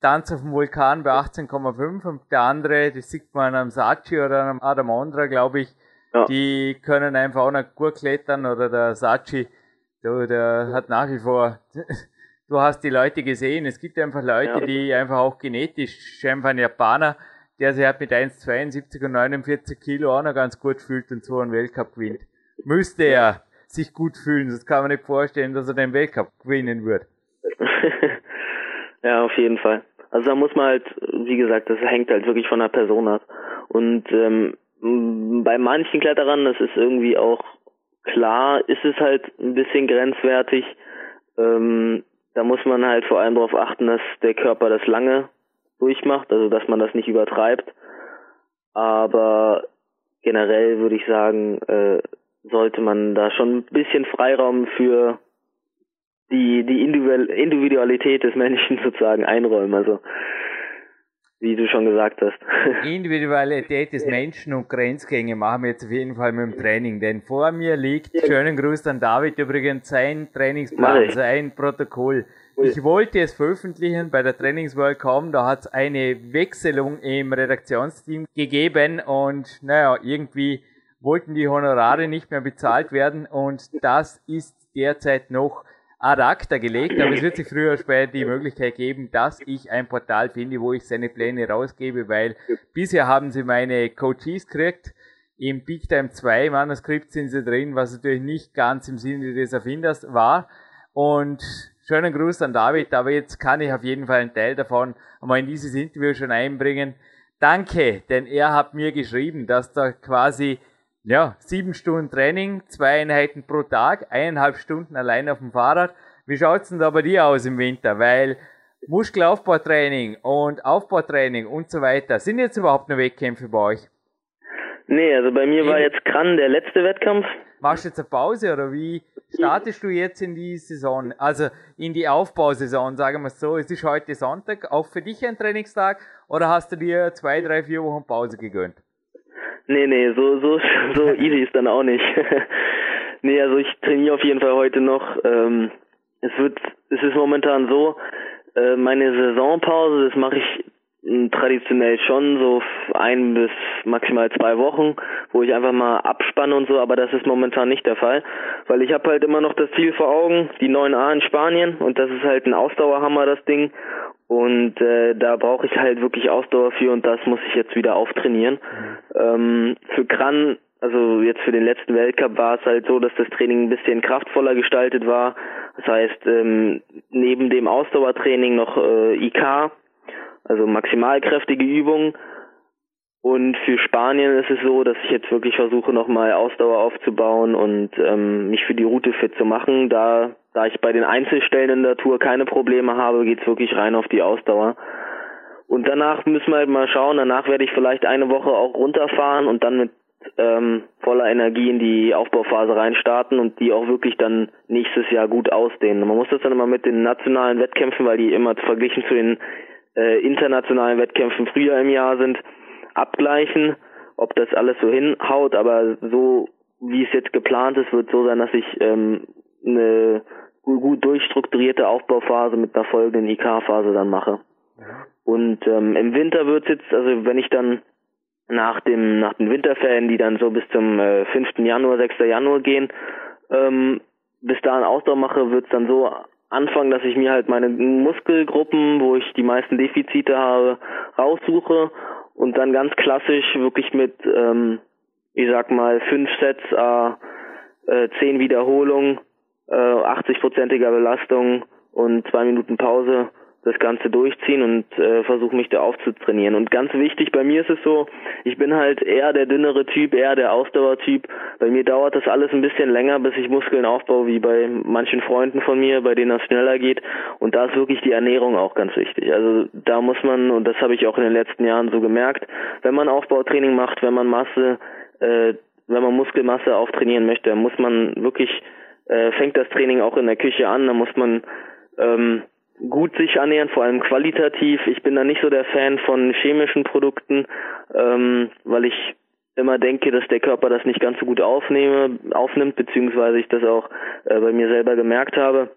Tanz auf dem Vulkan bei 18,5 und der andere, das sieht man am Sachi oder am Adamondra, glaube ich, ja. die können einfach auch noch gut klettern oder der Sachi, der, der hat nach wie vor, <laughs> du hast die Leute gesehen, es gibt einfach Leute, ja. die einfach auch genetisch, einfach ein Japaner, der sich halt mit 1,72 und 49 Kilo auch noch ganz gut fühlt und so einen Weltcup gewinnt. Müsste er sich gut fühlen, sonst kann man nicht vorstellen, dass er den Weltcup gewinnen wird. <laughs> ja, auf jeden Fall. Also da muss man halt, wie gesagt, das hängt halt wirklich von der Person ab. Und ähm, bei manchen Kletterern, das ist irgendwie auch klar, ist es halt ein bisschen grenzwertig. Ähm, da muss man halt vor allem darauf achten, dass der Körper das lange durchmacht, also dass man das nicht übertreibt. Aber generell würde ich sagen, äh, sollte man da schon ein bisschen Freiraum für die, die Individualität des Menschen <laughs> sozusagen einräumen. Also wie du schon gesagt hast. <laughs> Individualität des Menschen und Grenzgänge machen wir jetzt auf jeden Fall mit dem Training, denn vor mir liegt, schönen Gruß an David übrigens, sein Trainingsplan, sein Protokoll. Ich wollte es veröffentlichen bei der Trainingsworld kaum, da hat es eine Wechselung im Redaktionsteam gegeben und naja, irgendwie wollten die Honorare nicht mehr bezahlt werden und das ist derzeit noch ad acta gelegt, aber es wird sich früher oder später die Möglichkeit geben, dass ich ein Portal finde, wo ich seine Pläne rausgebe, weil bisher haben sie meine Coaches gekriegt. Im Big Time 2 Manuskript sind sie drin, was natürlich nicht ganz im Sinne des Erfinders war. Und schönen Gruß an David, aber jetzt kann ich auf jeden Fall einen Teil davon einmal in dieses Interview schon einbringen. Danke, denn er hat mir geschrieben, dass da quasi ja, sieben Stunden Training, zwei Einheiten pro Tag, eineinhalb Stunden allein auf dem Fahrrad. Wie schaut's denn da bei dir aus im Winter? Weil Muskelaufbautraining und Aufbautraining und so weiter, sind jetzt überhaupt noch Wettkämpfe bei euch? Nee, also bei mir war jetzt Kran der letzte Wettkampf. Machst du jetzt eine Pause oder wie startest du jetzt in die Saison, also in die Aufbausaison, sagen wir es so? Es ist heute Sonntag, auch für dich ein Trainingstag oder hast du dir zwei, drei, vier Wochen Pause gegönnt? Nee, nee, so, so, so <laughs> easy ist dann auch nicht. <laughs> nee, also ich trainiere auf jeden Fall heute noch. Ähm, es wird, es ist momentan so, äh, meine Saisonpause, das mache ich traditionell schon so ein bis maximal zwei Wochen, wo ich einfach mal abspanne und so, aber das ist momentan nicht der Fall, weil ich habe halt immer noch das Ziel vor Augen, die 9a in Spanien und das ist halt ein Ausdauerhammer, das Ding und äh, da brauche ich halt wirklich Ausdauer für und das muss ich jetzt wieder auftrainieren. Ähm, für Kran, also jetzt für den letzten Weltcup war es halt so, dass das Training ein bisschen kraftvoller gestaltet war. Das heißt, ähm, neben dem Ausdauertraining noch äh, IK, also maximalkräftige Übungen. Und für Spanien ist es so, dass ich jetzt wirklich versuche, nochmal Ausdauer aufzubauen und ähm, mich für die Route fit zu machen. Da, da ich bei den Einzelstellen in der Tour keine Probleme habe, geht's wirklich rein auf die Ausdauer. Und danach müssen wir halt mal schauen. Danach werde ich vielleicht eine Woche auch runterfahren und dann mit ähm, voller Energie in die Aufbauphase reinstarten und die auch wirklich dann nächstes Jahr gut ausdehnen. Man muss das dann immer mit den nationalen Wettkämpfen, weil die immer verglichen zu den äh, internationalen Wettkämpfen früher im Jahr sind, abgleichen, ob das alles so hinhaut, aber so wie es jetzt geplant ist, wird so sein, dass ich ähm, eine gut durchstrukturierte Aufbauphase mit einer folgenden IK-Phase dann mache. Und ähm, im Winter wird es jetzt, also wenn ich dann nach dem nach den Winterferien, die dann so bis zum äh, 5. Januar, 6. Januar gehen, ähm, bis dahin Ausdauer mache, wird es dann so anfangen, dass ich mir halt meine Muskelgruppen, wo ich die meisten Defizite habe, raussuche und dann ganz klassisch wirklich mit, ähm, ich sag mal, fünf Sets, äh, zehn Wiederholungen, äh, 80-prozentiger Belastung und zwei Minuten Pause das Ganze durchziehen und äh, versuche mich da aufzutrainieren. Und ganz wichtig, bei mir ist es so, ich bin halt eher der dünnere Typ, eher der Ausdauertyp. Bei mir dauert das alles ein bisschen länger, bis ich Muskeln aufbaue, wie bei manchen Freunden von mir, bei denen das schneller geht. Und da ist wirklich die Ernährung auch ganz wichtig. Also da muss man, und das habe ich auch in den letzten Jahren so gemerkt, wenn man Aufbautraining macht, wenn man Masse, äh, wenn man Muskelmasse auftrainieren möchte, muss man wirklich, äh, fängt das Training auch in der Küche an, da muss man ähm, gut sich ernähren, vor allem qualitativ. Ich bin da nicht so der Fan von chemischen Produkten, ähm, weil ich immer denke, dass der Körper das nicht ganz so gut aufnehme, aufnimmt, beziehungsweise ich das auch äh, bei mir selber gemerkt habe.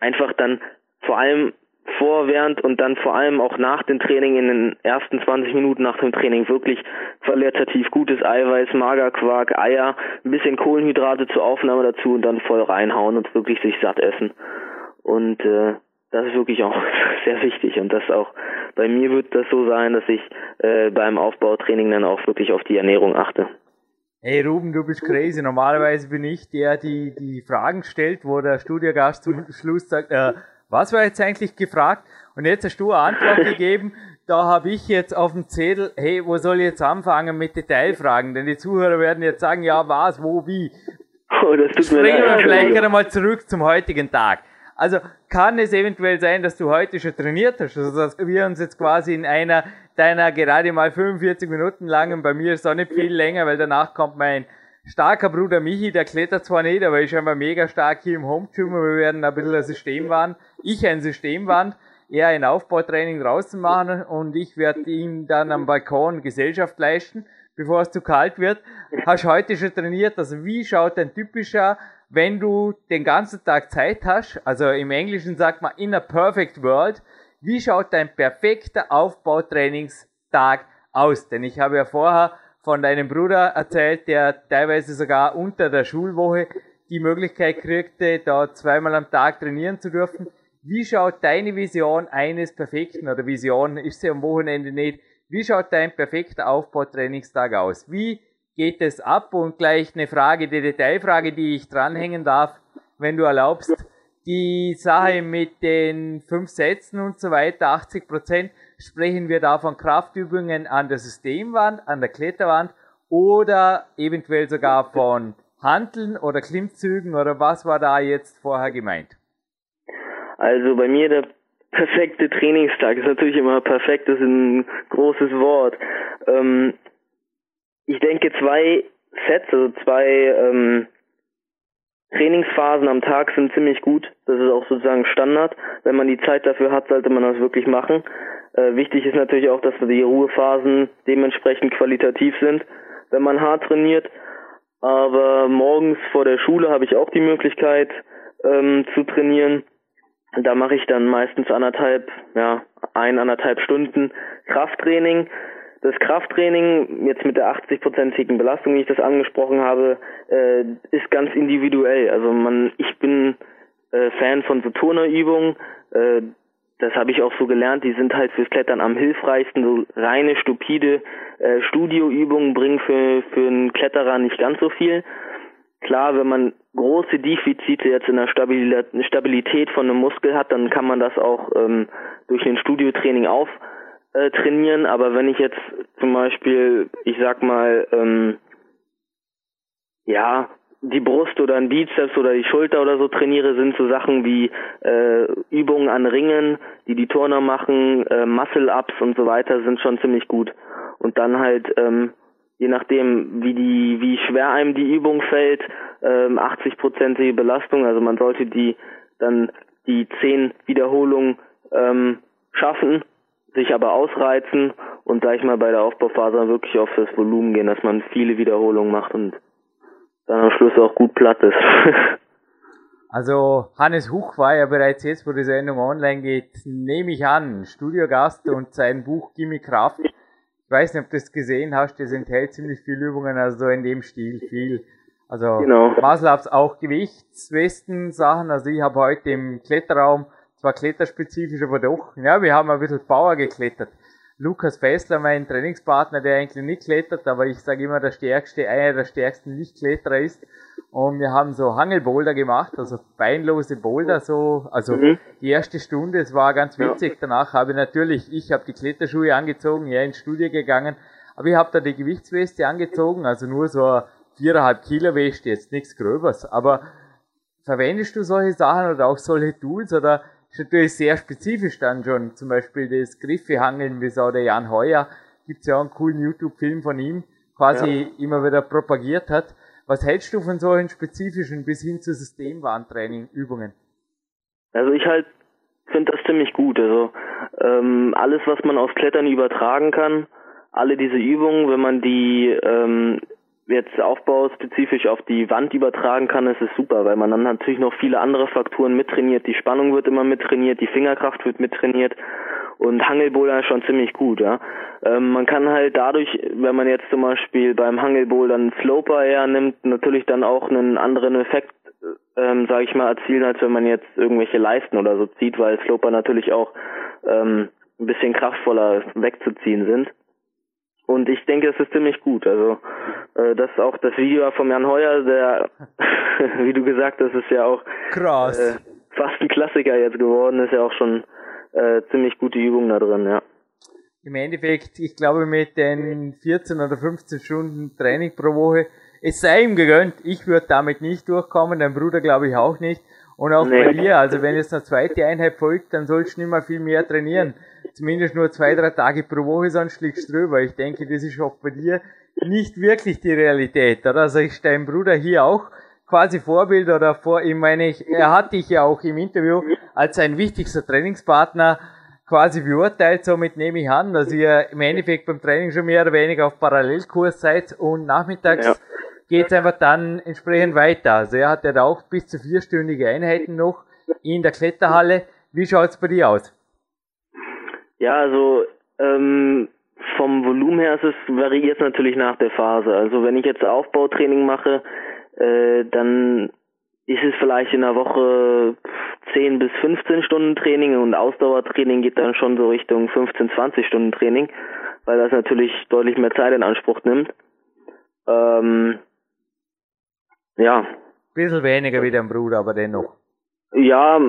Einfach dann vor allem vor, während und dann vor allem auch nach dem Training in den ersten 20 Minuten nach dem Training wirklich qualitativ gutes Eiweiß, Magerquark, Eier, ein bisschen Kohlenhydrate zur Aufnahme dazu und dann voll reinhauen und wirklich sich satt essen. Und äh, das ist wirklich auch <laughs> sehr wichtig und das auch bei mir wird das so sein, dass ich äh, beim Aufbautraining dann auch wirklich auf die Ernährung achte. Hey Ruben, du bist crazy. Normalerweise bin ich der, die die Fragen stellt, wo der Studiogast zum Schluss sagt, äh, was war jetzt eigentlich gefragt? Und jetzt hast du eine Antwort <laughs> gegeben. Da habe ich jetzt auf dem Zettel, hey, wo soll ich jetzt anfangen mit Detailfragen? Denn die Zuhörer werden jetzt sagen, ja, was, wo, wie. <laughs> Oh, das tut mir Springen wir vielleicht gerade mal zurück zum heutigen Tag. Also kann es eventuell sein, dass du heute schon trainiert hast, also dass wir uns jetzt quasi in einer deiner gerade mal 45 Minuten langen, bei mir ist auch nicht viel länger, weil danach kommt mein starker Bruder Michi, der klettert zwar nicht, aber ist einfach mega stark hier im Home wir werden ein bisschen ein Systemwand, ich ein Systemwand, er ein Aufbautraining draußen machen und ich werde ihm dann am Balkon Gesellschaft leisten, bevor es zu kalt wird. Hast heute schon trainiert, also wie schaut ein typischer wenn du den ganzen Tag Zeit hast, also im Englischen sagt man in a perfect world, wie schaut dein perfekter Aufbautrainingstag aus? Denn ich habe ja vorher von deinem Bruder erzählt, der teilweise sogar unter der Schulwoche die Möglichkeit kriegte, da zweimal am Tag trainieren zu dürfen. Wie schaut deine Vision eines perfekten, oder Vision ist sie am Wochenende nicht, wie schaut dein perfekter Aufbautrainingstag aus? Wie geht es ab? Und gleich eine Frage, die Detailfrage, die ich dranhängen darf, wenn du erlaubst. Die Sache mit den fünf Sätzen und so weiter, 80 Prozent, sprechen wir da von Kraftübungen an der Systemwand, an der Kletterwand oder eventuell sogar von Handeln oder Klimmzügen oder was war da jetzt vorher gemeint? Also bei mir der perfekte Trainingstag ist natürlich immer perfekt, das ist ein großes Wort. Ähm, ich denke, zwei Sets, also zwei ähm, Trainingsphasen am Tag sind ziemlich gut. Das ist auch sozusagen Standard. Wenn man die Zeit dafür hat, sollte man das wirklich machen. Äh, wichtig ist natürlich auch, dass die Ruhephasen dementsprechend qualitativ sind, wenn man hart trainiert. Aber morgens vor der Schule habe ich auch die Möglichkeit ähm, zu trainieren. Da mache ich dann meistens anderthalb, ja, ein, anderthalb Stunden Krafttraining das Krafttraining jetzt mit der 80-prozentigen Belastung, wie ich das angesprochen habe, äh, ist ganz individuell. Also man, ich bin äh, Fan von so Turnerübungen. Äh, das habe ich auch so gelernt. Die sind halt fürs Klettern am hilfreichsten. So reine stupide äh, Studioübungen bringen für für einen Kletterer nicht ganz so viel. Klar, wenn man große Defizite jetzt in der Stabilität von einem Muskel hat, dann kann man das auch ähm, durch ein Studiotraining auf äh, trainieren, aber wenn ich jetzt zum Beispiel, ich sag mal, ähm, ja, die Brust oder ein Bizeps oder die Schulter oder so trainiere, sind so Sachen wie äh, Übungen an Ringen, die die Turner machen, äh, Muscle-Ups und so weiter, sind schon ziemlich gut. Und dann halt, ähm, je nachdem, wie die, wie schwer einem die Übung fällt, ähm, 80-prozentige Belastung, also man sollte die dann die 10 Wiederholungen ähm, schaffen sich aber ausreizen und sag ich mal bei der Aufbauphase wirklich auf das Volumen gehen, dass man viele Wiederholungen macht und dann am Schluss auch gut platt ist. <laughs> also Hannes Huch war ja bereits jetzt, wo die Sendung online geht, nehme ich an, Studiogast und sein Buch Gimme Kraft. Ich weiß nicht, ob du das gesehen hast, das enthält ziemlich viele Übungen, also so in dem Stil viel. Also genau. Muscle-Ups auch Gewichtswesten Sachen. Also ich habe heute im Kletterraum zwar kletterspezifisch, aber doch, ja, wir haben ein bisschen Power geklettert. Lukas Fessler, mein Trainingspartner, der eigentlich nicht klettert, aber ich sage immer, der stärkste, einer der stärksten Nichtkletterer ist. Und wir haben so Hangelboulder gemacht, also beinlose Boulder, so, also mhm. die erste Stunde, es war ganz witzig. Ja. Danach habe ich natürlich, ich habe die Kletterschuhe angezogen, ja, ins Studio gegangen, aber ich habe da die Gewichtsweste angezogen, also nur so viereinhalb Kilo Weste, jetzt nichts Gröbers. Aber verwendest du solche Sachen oder auch solche Tools oder ist natürlich sehr spezifisch dann schon. Zum Beispiel das Griffehangeln, wie es auch der Jan Heuer, gibt's ja auch einen coolen YouTube-Film von ihm, quasi ja. immer wieder propagiert hat. Was hältst du von solchen spezifischen bis hin zu Systemwarntraining Übungen? Also ich halt finde das ziemlich gut. Also ähm, alles, was man aufs Klettern übertragen kann, alle diese Übungen, wenn man die ähm, jetzt aufbauspezifisch auf die Wand übertragen kann, ist es super, weil man dann natürlich noch viele andere Faktoren mittrainiert. Die Spannung wird immer mittrainiert, die Fingerkraft wird mittrainiert und Hangelbouldern ist schon ziemlich gut, ja. Ähm, man kann halt dadurch, wenn man jetzt zum Beispiel beim Hangelbouldern Sloper eher nimmt, natürlich dann auch einen anderen Effekt, ähm, sage ich mal, erzielen, als wenn man jetzt irgendwelche Leisten oder so zieht, weil Sloper natürlich auch ähm, ein bisschen kraftvoller wegzuziehen sind. Und ich denke, es ist ziemlich gut. Also äh, das auch das Video vom Jan Heuer, der, <laughs> wie du gesagt hast, ist ja auch Krass. Äh, fast ein Klassiker jetzt geworden, ist ja auch schon äh, ziemlich gute Übung da drin, ja. Im Endeffekt, ich glaube, mit den 14 oder 15 Stunden Training pro Woche, es sei ihm gegönnt, ich würde damit nicht durchkommen, dein Bruder glaube ich auch nicht. Und auch nee. bei dir, also wenn jetzt eine zweite Einheit folgt, dann sollst du nicht mehr viel mehr trainieren zumindest nur zwei, drei Tage pro Woche, sonst liegst du drüber. Ich denke, das ist auch bei dir nicht wirklich die Realität, oder? Also ist dein Bruder hier auch quasi Vorbild oder vor, ich meine, er hat dich ja auch im Interview als sein wichtigster Trainingspartner quasi beurteilt, somit nehme ich an, dass ihr im Endeffekt beim Training schon mehr oder weniger auf Parallelkurs seid und nachmittags ja. geht's einfach dann entsprechend weiter. Also er hat ja auch bis zu vierstündige Einheiten noch in der Kletterhalle. Wie schaut's bei dir aus? Ja, also ähm, vom Volumen her ist es variiert natürlich nach der Phase. Also wenn ich jetzt Aufbautraining mache, äh, dann ist es vielleicht in der Woche 10 bis 15 Stunden Training und Ausdauertraining geht dann schon so Richtung 15, 20 Stunden Training, weil das natürlich deutlich mehr Zeit in Anspruch nimmt. Ähm, ja. Bisschen weniger wie dein Bruder, aber dennoch. Ja,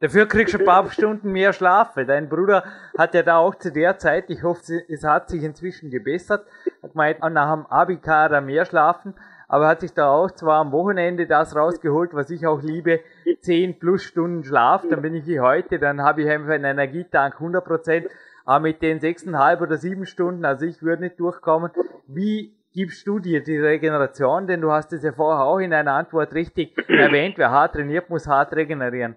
Dafür kriegst du ein paar Stunden mehr Schlaf. Dein Bruder hat ja da auch zu der Zeit, ich hoffe, es hat sich inzwischen gebessert, hat gemeint, nach dem Abikader mehr schlafen, aber hat sich da auch zwar am Wochenende das rausgeholt, was ich auch liebe, 10 plus Stunden Schlaf, dann bin ich wie heute, dann habe ich einfach einen Energietank 100%, aber mit den 6,5 oder 7 Stunden, also ich würde nicht durchkommen. Wie gibst du dir die Regeneration? Denn du hast es ja vorher auch in einer Antwort richtig erwähnt, wer hart trainiert, muss hart regenerieren.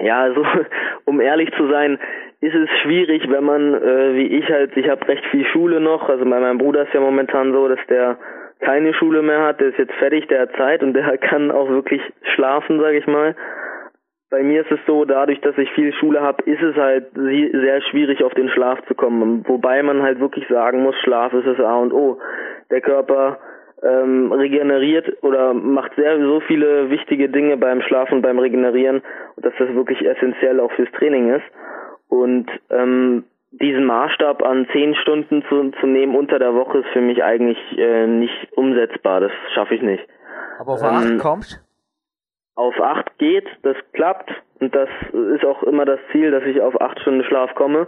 Ja, also <laughs> um ehrlich zu sein, ist es schwierig, wenn man, äh, wie ich halt, ich habe recht viel Schule noch, also bei meinem Bruder ist ja momentan so, dass der keine Schule mehr hat, der ist jetzt fertig, der hat Zeit und der <laughs> kann auch wirklich schlafen, sage ich mal. Bei mir ist es so, dadurch, dass ich viel Schule habe, ist es halt sehr schwierig, auf den Schlaf zu kommen. Wobei man halt wirklich sagen muss, Schlaf ist das A und O. Der Körper ähm, regeneriert oder macht sehr so viele wichtige Dinge beim Schlafen und beim Regenerieren, dass das wirklich essentiell auch fürs Training ist. Und ähm, diesen Maßstab an zehn Stunden zu, zu nehmen unter der Woche ist für mich eigentlich äh, nicht umsetzbar. Das schaffe ich nicht. Aber auf acht ähm, kommst? Auf acht geht, das klappt und das ist auch immer das Ziel, dass ich auf acht Stunden Schlaf komme.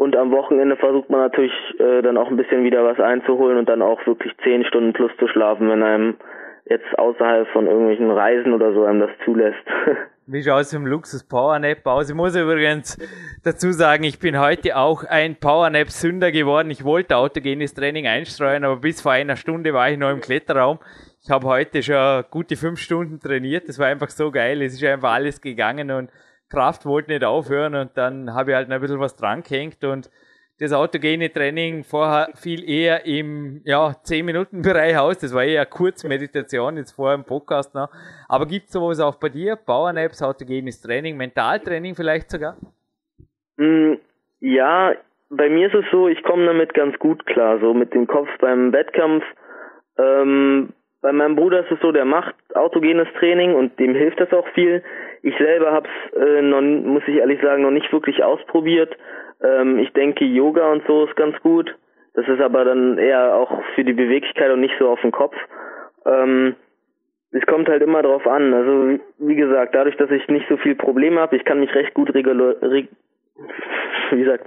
Und am Wochenende versucht man natürlich äh, dann auch ein bisschen wieder was einzuholen und dann auch wirklich zehn Stunden plus zu schlafen, wenn einem jetzt außerhalb von irgendwelchen Reisen oder so einem das zulässt. <laughs> Wie schaut es im Luxus Powernap aus? Ich muss übrigens dazu sagen, ich bin heute auch ein Powernap-Sünder geworden. Ich wollte autogenes Training einstreuen, aber bis vor einer Stunde war ich noch im Kletterraum. Ich habe heute schon gute fünf Stunden trainiert. Das war einfach so geil. Es ist einfach alles gegangen und Kraft wollte nicht aufhören und dann habe ich halt ein bisschen was dran gehängt und das autogene Training vorher viel eher im ja, 10-Minuten-Bereich aus. Das war eher Kurzmeditation, jetzt vorher im Podcast noch. Aber gibt es sowas auch bei dir? Power-Naps, autogenes Training, Mentaltraining vielleicht sogar? Mm, ja, bei mir ist es so, ich komme damit ganz gut klar, so mit dem Kopf beim Wettkampf. Ähm, bei meinem Bruder ist es so, der macht autogenes Training und dem hilft das auch viel. Ich selber habe es, äh, muss ich ehrlich sagen, noch nicht wirklich ausprobiert. Ähm, ich denke, Yoga und so ist ganz gut. Das ist aber dann eher auch für die Beweglichkeit und nicht so auf den Kopf. Ähm, es kommt halt immer drauf an. Also wie gesagt, dadurch, dass ich nicht so viel Probleme habe, ich kann mich recht gut regulieren, reg <laughs> wie sagt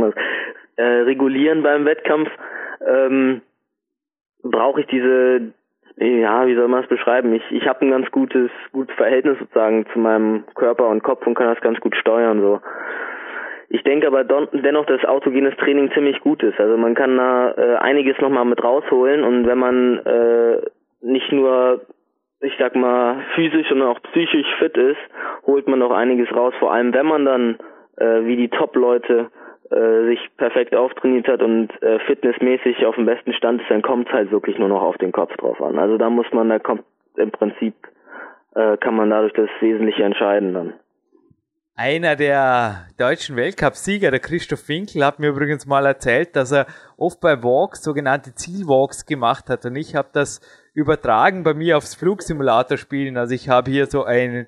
äh, regulieren beim Wettkampf, ähm, brauche ich diese, ja, wie soll man es beschreiben? Ich, ich habe ein ganz gutes, gutes Verhältnis sozusagen zu meinem Körper und Kopf und kann das ganz gut steuern so. Ich denke aber dennoch, dass autogenes Training ziemlich gut ist. Also man kann da äh, einiges nochmal mit rausholen und wenn man äh, nicht nur, ich sag mal, physisch, sondern auch psychisch fit ist, holt man noch einiges raus. Vor allem, wenn man dann äh, wie die Top-Leute äh, sich perfekt auftrainiert hat und äh, fitnessmäßig auf dem besten Stand ist, dann kommt es halt wirklich nur noch auf den Kopf drauf an. Also da muss man, da kommt im Prinzip, äh, kann man dadurch das Wesentliche entscheiden dann. Einer der deutschen Weltcup-Sieger, der Christoph Winkel, hat mir übrigens mal erzählt, dass er oft bei Walks sogenannte Zielwalks gemacht hat. Und ich habe das übertragen bei mir aufs Flugsimulator spielen. Also ich habe hier so einen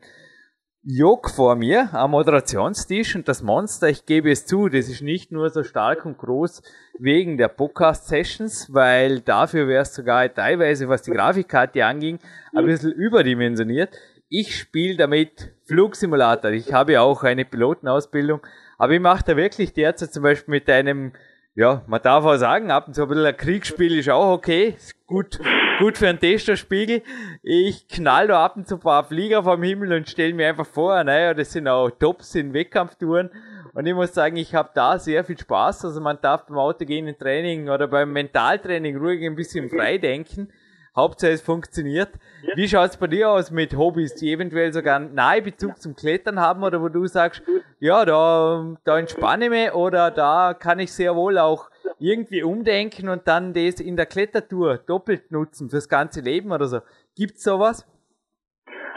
Jog vor mir am Moderationstisch und das Monster, ich gebe es zu, das ist nicht nur so stark und groß wegen der Podcast-Sessions, weil dafür wäre es sogar teilweise, was die Grafikkarte anging, ein bisschen überdimensioniert. Ich spiele damit Flugsimulator. Ich habe ja auch eine Pilotenausbildung, aber ich mache da wirklich derzeit zum Beispiel mit einem, ja, man darf auch sagen, ab und zu ein bisschen ein Kriegsspiel ist auch okay, ist gut, gut für einen Testerspiegel. Ich knall da ab und zu ein paar Flieger vom Himmel und stelle mir einfach vor, naja, das sind auch Tops in Wettkampftouren. Und ich muss sagen, ich habe da sehr viel Spaß. Also man darf beim autogenen Training oder beim Mentaltraining ruhig ein bisschen frei denken. Hauptsache es funktioniert. Wie schaut es bei dir aus mit Hobbys, die eventuell sogar einen nahe Bezug zum Klettern haben oder wo du sagst, ja, da, da entspanne ich mich oder da kann ich sehr wohl auch irgendwie umdenken und dann das in der Klettertour doppelt nutzen fürs ganze Leben oder so. Gibt's sowas?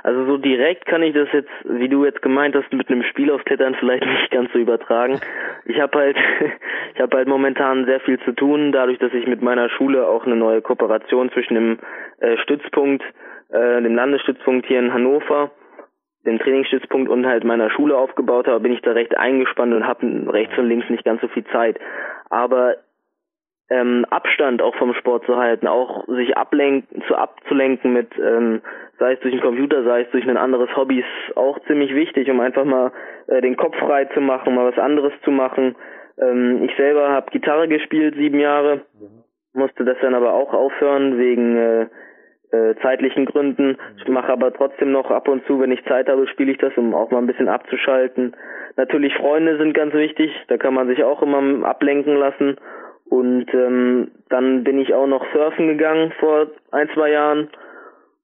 Also so direkt kann ich das jetzt, wie du jetzt gemeint hast, mit einem Spiel aufs Klettern vielleicht <laughs> nicht ganz so übertragen. Ich habe halt, <laughs> ich habe halt momentan sehr viel zu tun, dadurch, dass ich mit meiner Schule auch eine neue Kooperation zwischen dem äh, Stützpunkt, äh, dem Landesstützpunkt hier in Hannover, dem Trainingsstützpunkt und halt meiner Schule aufgebaut habe, bin ich da recht eingespannt und habe rechts und links nicht ganz so viel Zeit. Aber ähm, Abstand auch vom Sport zu halten, auch sich ablenken, zu abzulenken mit, ähm, sei es durch den Computer, sei es durch ein anderes Hobby, ist auch ziemlich wichtig, um einfach mal äh, den Kopf frei zu machen, mal was anderes zu machen. Ähm, ich selber habe Gitarre gespielt, sieben Jahre, musste das dann aber auch aufhören wegen äh, äh, zeitlichen Gründen. Ich mache aber trotzdem noch ab und zu, wenn ich Zeit habe, spiele ich das, um auch mal ein bisschen abzuschalten. Natürlich Freunde sind ganz wichtig, da kann man sich auch immer ablenken lassen und ähm, dann bin ich auch noch surfen gegangen vor ein, zwei Jahren.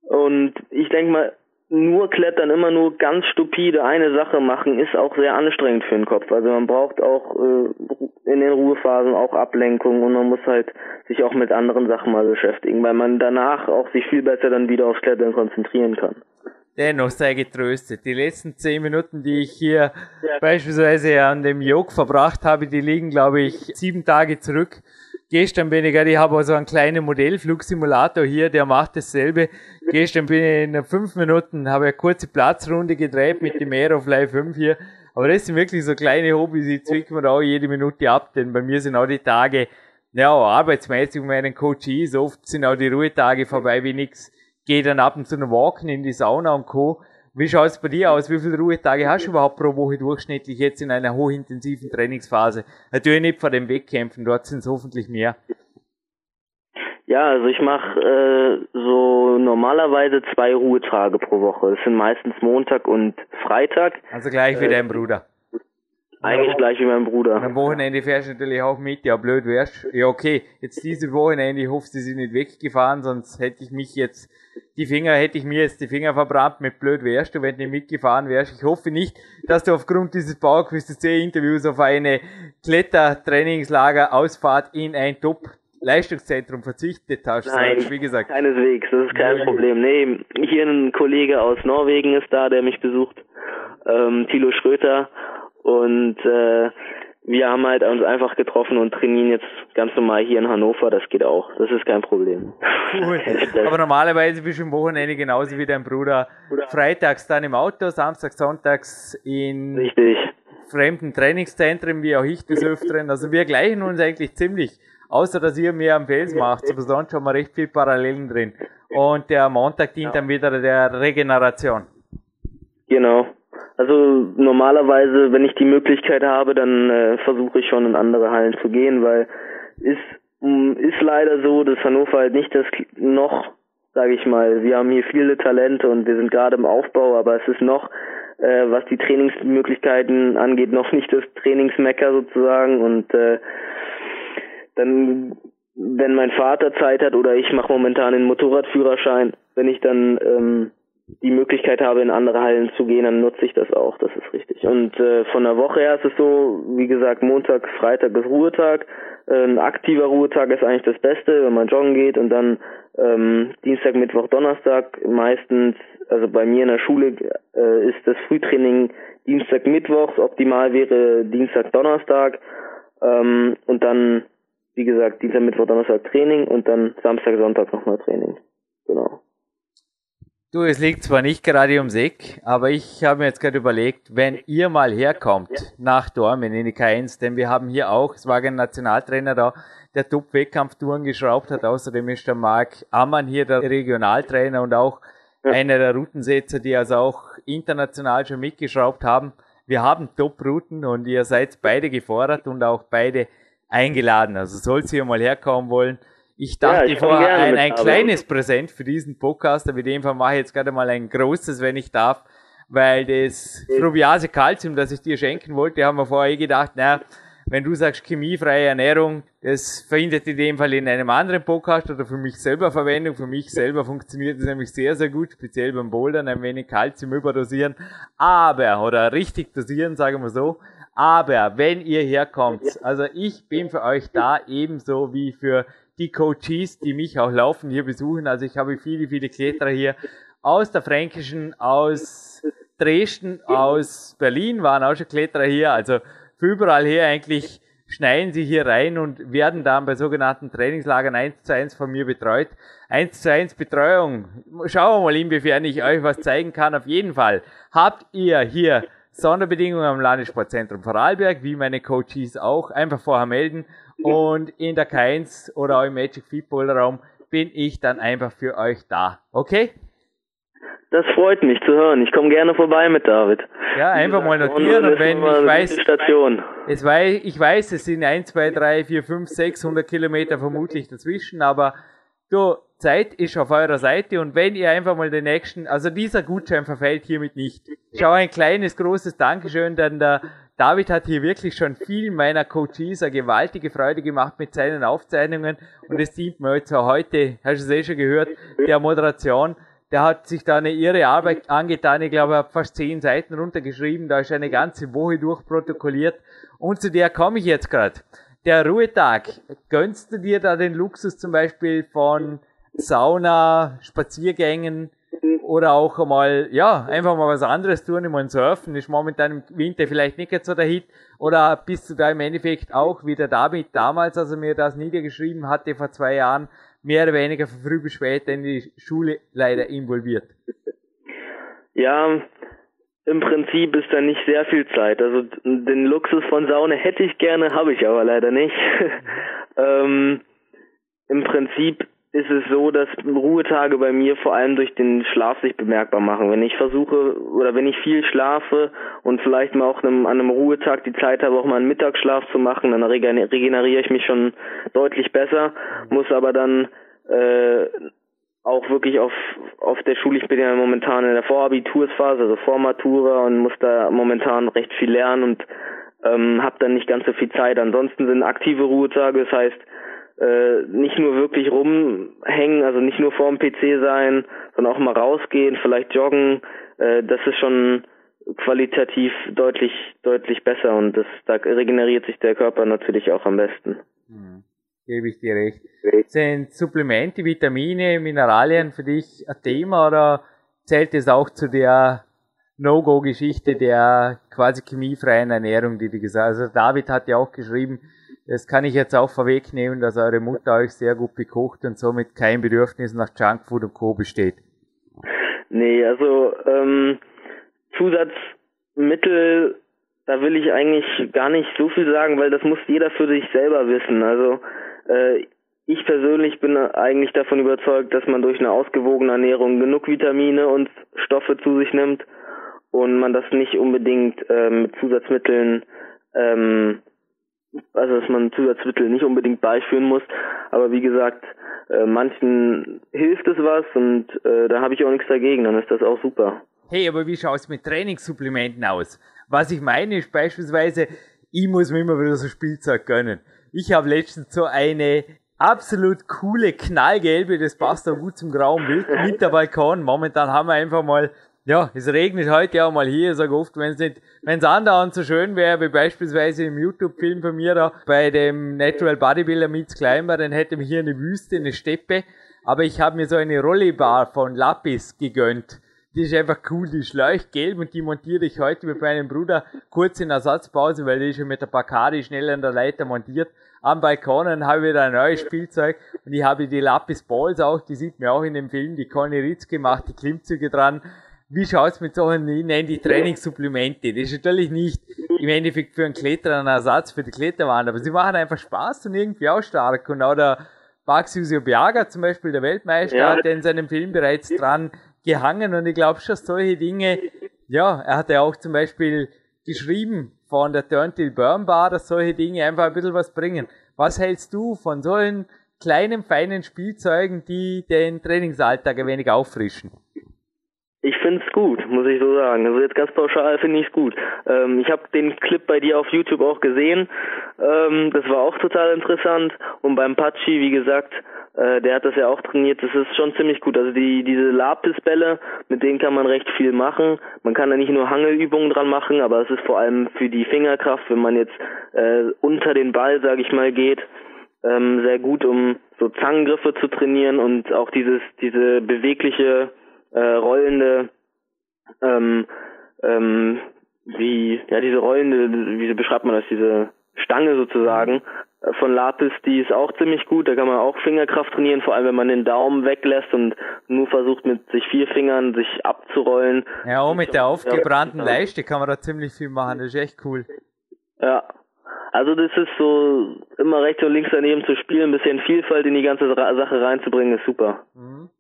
Und ich denke mal, nur klettern, immer nur ganz stupide eine Sache machen, ist auch sehr anstrengend für den Kopf. Also man braucht auch äh, in den Ruhephasen auch Ablenkung und man muss halt sich auch mit anderen Sachen mal beschäftigen, weil man danach auch sich viel besser dann wieder aufs Klettern konzentrieren kann. Dennoch sei getröstet. Die letzten zehn Minuten, die ich hier ja. beispielsweise an dem Jog verbracht habe, die liegen, glaube ich, sieben Tage zurück. Gestern bin ich, ich habe also einen kleinen Modellflugsimulator hier, der macht dasselbe. Gestern bin ich in fünf Minuten, habe eine kurze Platzrunde gedreht mit dem Aerofly 5 hier. Aber das sind wirklich so kleine Hobbys, die zwicken wir auch jede Minute ab, denn bei mir sind auch die Tage, ja, arbeitsmäßig um meinen Coach ist, oft sind auch die Ruhetage vorbei wie nix gehe dann ab und zu noch walken in die Sauna und Co. Wie schaut es bei dir aus? Wie viele Ruhetage hast du überhaupt pro Woche durchschnittlich jetzt in einer hochintensiven Trainingsphase? Natürlich nicht vor den Wettkämpfen, dort sind es hoffentlich mehr. Ja, also ich mache äh, so normalerweise zwei Ruhetage pro Woche. Das sind meistens Montag und Freitag. Also gleich wie äh, dein Bruder. Eigentlich gleich wie mein Bruder. am Wochenende fährst du natürlich auch mit, ja blöd wärst. Ja okay, jetzt diese Wochenende, ich hoffe, sie sind nicht weggefahren, sonst hätte ich mich jetzt, die Finger, hätte ich mir jetzt die Finger verbrannt mit blöd wärst du, wenn du nicht mitgefahren wärst. Ich hoffe nicht, dass du aufgrund dieses Bauerquiz C-Interviews auf eine Klettertrainingslager-Ausfahrt in ein Top Leistungszentrum verzichtet hast, Nein, sagst, wie gesagt. keineswegs, das ist kein Problem. Nee, hier ein Kollege aus Norwegen ist da, der mich besucht, ähm, Thilo Schröter, und äh, wir haben halt uns einfach getroffen und trainieren jetzt ganz normal hier in Hannover. Das geht auch. Das ist kein Problem. Cool. <laughs> Aber normalerweise bist du am Wochenende genauso wie dein Bruder. Freitags dann im Auto, Samstag, Sonntags in Richtig. fremden Trainingszentren, wie auch ich des <laughs> Öfteren. Also wir gleichen uns eigentlich ziemlich, außer dass ihr mehr am Fels macht. <laughs> Aber sonst haben wir recht viel Parallelen drin. Und der Montag dient dann wieder der Regeneration. Genau. Also normalerweise, wenn ich die Möglichkeit habe, dann äh, versuche ich schon in andere Hallen zu gehen, weil ist mm, ist leider so, dass Hannover halt nicht das noch, sage ich mal, wir haben hier viele Talente und wir sind gerade im Aufbau, aber es ist noch, äh, was die Trainingsmöglichkeiten angeht, noch nicht das Trainingsmecker sozusagen und äh, dann wenn mein Vater Zeit hat oder ich mache momentan den Motorradführerschein, wenn ich dann ähm, die Möglichkeit habe, in andere Hallen zu gehen, dann nutze ich das auch, das ist richtig. Und äh, von der Woche her ist es so, wie gesagt, Montag, Freitag ist Ruhetag. Äh, ein aktiver Ruhetag ist eigentlich das Beste, wenn man joggen geht und dann ähm, Dienstag, Mittwoch, Donnerstag meistens, also bei mir in der Schule äh, ist das Frühtraining Dienstag, Mittwoch, optimal wäre Dienstag, Donnerstag ähm, und dann, wie gesagt, Dienstag, Mittwoch, Donnerstag Training und dann Samstag, Sonntag nochmal Training. Genau. Du, es liegt zwar nicht gerade ums Eck, aber ich habe mir jetzt gerade überlegt, wenn ihr mal herkommt nach Dormen in die K1, denn wir haben hier auch, es war ein Nationaltrainer da, der Top-Wettkampftouren geschraubt hat. Außerdem ist der Marc Ammann hier der Regionaltrainer und auch ja. einer der Routensetzer, die also auch international schon mitgeschraubt haben. Wir haben Top-Routen und ihr seid beide gefordert und auch beide eingeladen. Also sollt ihr mal herkommen wollen, ich dachte ja, vorher ein, ein kleines Präsent für diesen Podcast, aber in dem Fall mache ich jetzt gerade mal ein großes, wenn ich darf, weil das Frubiase Calcium, das ich dir schenken wollte, haben wir vorher eh gedacht, na, wenn du sagst chemiefreie Ernährung, das verhindert in dem Fall in einem anderen Podcast oder für mich selber Verwendung. Für mich selber funktioniert das nämlich sehr, sehr gut, speziell beim Bouldern, ein wenig Calcium überdosieren. Aber, oder richtig dosieren, sagen wir so. Aber, wenn ihr herkommt, also ich bin für euch da ebenso wie für die Coaches, die mich auch laufen hier besuchen. Also ich habe viele, viele Kletterer hier aus der Fränkischen, aus Dresden, aus Berlin waren auch schon Kletterer hier. Also für überall her eigentlich schneiden sie hier rein und werden dann bei sogenannten Trainingslagern eins zu eins von mir betreut. Eins zu eins Betreuung. Schauen wir mal, inwiefern ich euch was zeigen kann. Auf jeden Fall habt ihr hier Sonderbedingungen am Landessportzentrum Vorarlberg, wie meine Coaches auch. Einfach vorher melden und in der K1 oder auch im Magic Football Raum bin ich dann einfach für euch da. Okay? Das freut mich zu hören. Ich komme gerne vorbei mit David. Ja, einfach mal notieren und wenn ich weiß, Station. Es weiß, ich weiß, es sind 1, 2, 3, 4, 5, 600 Kilometer vermutlich dazwischen, aber du, Zeit ist auf eurer Seite und wenn ihr einfach mal den nächsten, also dieser Gutschein verfällt hiermit nicht. Schau ein kleines, großes Dankeschön, denn der David hat hier wirklich schon vielen meiner Coaches eine gewaltige Freude gemacht mit seinen Aufzeichnungen und es dient mir jetzt auch heute, hast du es eh schon gehört, der Moderation. Der hat sich da eine irre Arbeit angetan. Ich glaube, er hat fast zehn Seiten runtergeschrieben. Da ist eine ganze Woche durchprotokolliert. Und zu der komme ich jetzt gerade. Der Ruhetag. Gönnst du dir da den Luxus zum Beispiel von Sauna, Spaziergängen, oder auch einmal, ja, einfach mal was anderes tun. Ich meine, surfen ist momentan im Winter vielleicht nicht so der Hit. Oder bist du da im Endeffekt auch wieder damit damals, als er mir das niedergeschrieben hatte vor zwei Jahren, mehr oder weniger von früh bis spät in die Schule leider involviert? Ja, im Prinzip ist da nicht sehr viel Zeit. Also den Luxus von Saune hätte ich gerne, habe ich aber leider nicht. <laughs> ähm, Im Prinzip ist es so, dass Ruhetage bei mir vor allem durch den Schlaf sich bemerkbar machen. Wenn ich versuche oder wenn ich viel schlafe und vielleicht mal auch an einem Ruhetag die Zeit habe, auch mal einen Mittagsschlaf zu machen, dann regeneriere ich mich schon deutlich besser, muss aber dann äh, auch wirklich auf auf der Schule, ich bin ja momentan in der Vorabitursphase, also Vormatura und muss da momentan recht viel lernen und ähm, habe dann nicht ganz so viel Zeit. Ansonsten sind aktive Ruhetage, das heißt, äh, nicht nur wirklich rumhängen, also nicht nur vorm PC sein, sondern auch mal rausgehen, vielleicht joggen, äh, das ist schon qualitativ deutlich, deutlich besser und das, da regeneriert sich der Körper natürlich auch am besten. Mhm. Gebe ich dir recht. Sind Supplemente, Vitamine, Mineralien für dich ein Thema oder zählt es auch zu der No-Go-Geschichte der quasi chemiefreien Ernährung, die du gesagt hast? Also David hat ja auch geschrieben, das kann ich jetzt auch vorwegnehmen, dass eure Mutter euch sehr gut bekocht und somit kein Bedürfnis nach Junkfood und Co. besteht. Nee, also ähm, Zusatzmittel da will ich eigentlich gar nicht so viel sagen, weil das muss jeder für sich selber wissen. Also äh, ich persönlich bin eigentlich davon überzeugt, dass man durch eine ausgewogene Ernährung genug Vitamine und Stoffe zu sich nimmt und man das nicht unbedingt äh, mit Zusatzmitteln, ähm, also dass man Zusatzmittel nicht unbedingt beiführen muss. Aber wie gesagt, äh, manchen hilft es was und äh, da habe ich auch nichts dagegen, dann ist das auch super. Hey, aber wie schaut es mit Trainingssupplementen aus? Was ich meine ist beispielsweise, ich muss mir immer wieder so Spielzeug gönnen. Ich habe letztens so eine absolut coole knallgelbe, das passt auch gut zum grauen Bild, Winterbalkon. Momentan haben wir einfach mal, ja, es regnet heute auch mal hier, ich sage oft, wenn es nicht, wenn es andauernd so schön wäre, wie beispielsweise im YouTube-Film von mir da, bei dem Natural Bodybuilder Meets Climber, dann hätte man hier eine Wüste, eine Steppe, aber ich habe mir so eine Rollebar von Lapis gegönnt die ist einfach cool, die ist leuchtgelb und die montiere ich heute mit meinem Bruder kurz in Ersatzpause, weil die ist schon mit der Bacardi schnell an der Leiter montiert. Am Balkon und habe wieder ein neues Spielzeug und ich habe die Lapis Balls auch, die sieht man auch in dem Film, die Conny Ritz gemacht, die Klimmzüge dran. Wie schaut's mit solchen, ich nenne die Trainingssupplemente. Das ist natürlich nicht im Endeffekt für einen Kletterer ein Ersatz für die Kletterwand, aber sie machen einfach Spaß und irgendwie auch stark. Und auch der Max Biaga zum Beispiel, der Weltmeister, ja. hat in seinem Film bereits dran gehangen und ich glaube schon solche Dinge, ja, er hat ja auch zum Beispiel geschrieben von der Turn Till Burn Bar, dass solche Dinge einfach ein bisschen was bringen. Was hältst du von solchen kleinen, feinen Spielzeugen, die den Trainingsalltag ein wenig auffrischen? Ich find's gut, muss ich so sagen. Also jetzt ganz pauschal finde ich's gut. Ähm, ich habe den Clip bei dir auf YouTube auch gesehen. Ähm, das war auch total interessant. Und beim Pachi, wie gesagt, äh, der hat das ja auch trainiert. Das ist schon ziemlich gut. Also die diese Lapis-Bälle, mit denen kann man recht viel machen. Man kann da nicht nur Hangelübungen dran machen, aber es ist vor allem für die Fingerkraft, wenn man jetzt äh, unter den Ball, sage ich mal, geht, ähm, sehr gut, um so Zangengriffe zu trainieren und auch dieses diese bewegliche äh, rollende ähm, ähm, wie ja diese rollende wie beschreibt man das diese Stange sozusagen von Lapis, die ist auch ziemlich gut. Da kann man auch Fingerkraft trainieren, vor allem wenn man den Daumen weglässt und nur versucht mit sich vier Fingern sich abzurollen. Ja, auch mit der aufgebrannten ja, Leiste kann man da ziemlich viel machen. Das ist echt cool. Ja. Also das ist so immer rechts und links daneben zu spielen, ein bisschen Vielfalt in die ganze Sache reinzubringen, ist super. Mhm.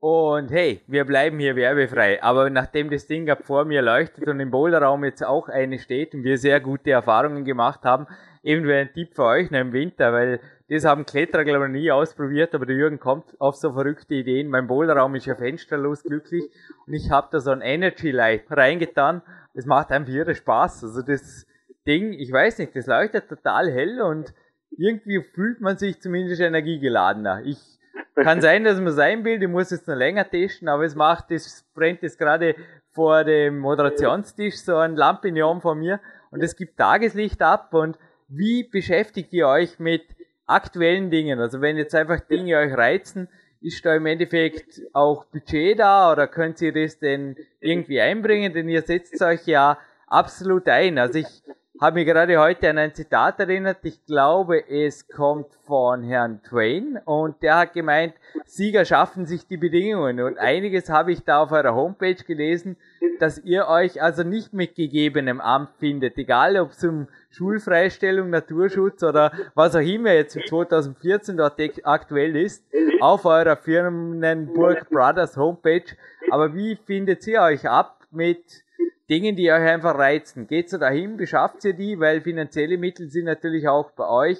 Und hey, wir bleiben hier werbefrei. Aber nachdem das Ding ab vor mir leuchtet und im Boulderraum jetzt auch eine steht und wir sehr gute Erfahrungen gemacht haben, irgendwie ein Tipp für euch noch im Winter, weil das haben Kletterer glaube ich nie ausprobiert, aber der Jürgen kommt auf so verrückte Ideen. Mein Boulderraum ist ja fensterlos glücklich und ich habe da so ein Energy Light reingetan. Das macht einfach irre Spaß. Also das Ding, ich weiß nicht, das leuchtet total hell und irgendwie fühlt man sich zumindest energiegeladener. Ich kann sein, dass man sein will, ich muss jetzt noch länger testen, aber es macht, das brennt jetzt gerade vor dem Moderationstisch so ein Lampignon von mir und es gibt Tageslicht ab und wie beschäftigt ihr euch mit aktuellen Dingen? Also wenn jetzt einfach Dinge euch reizen, ist da im Endeffekt auch Budget da oder könnt ihr das denn irgendwie einbringen? Denn ihr setzt euch ja absolut ein. Also ich habe mich gerade heute an ein Zitat erinnert. Ich glaube, es kommt von Herrn Twain und der hat gemeint, Sieger schaffen sich die Bedingungen. Und einiges habe ich da auf eurer Homepage gelesen, dass ihr euch also nicht mit gegebenem Amt findet, egal ob es um Schulfreistellung, Naturschutz oder was auch immer jetzt im 2014 dort aktuell ist, auf eurer Firmenburg Brothers Homepage. Aber wie findet ihr euch ab mit Dingen, die euch einfach reizen. Geht so dahin, beschafft ihr die, weil finanzielle Mittel sind natürlich auch bei euch.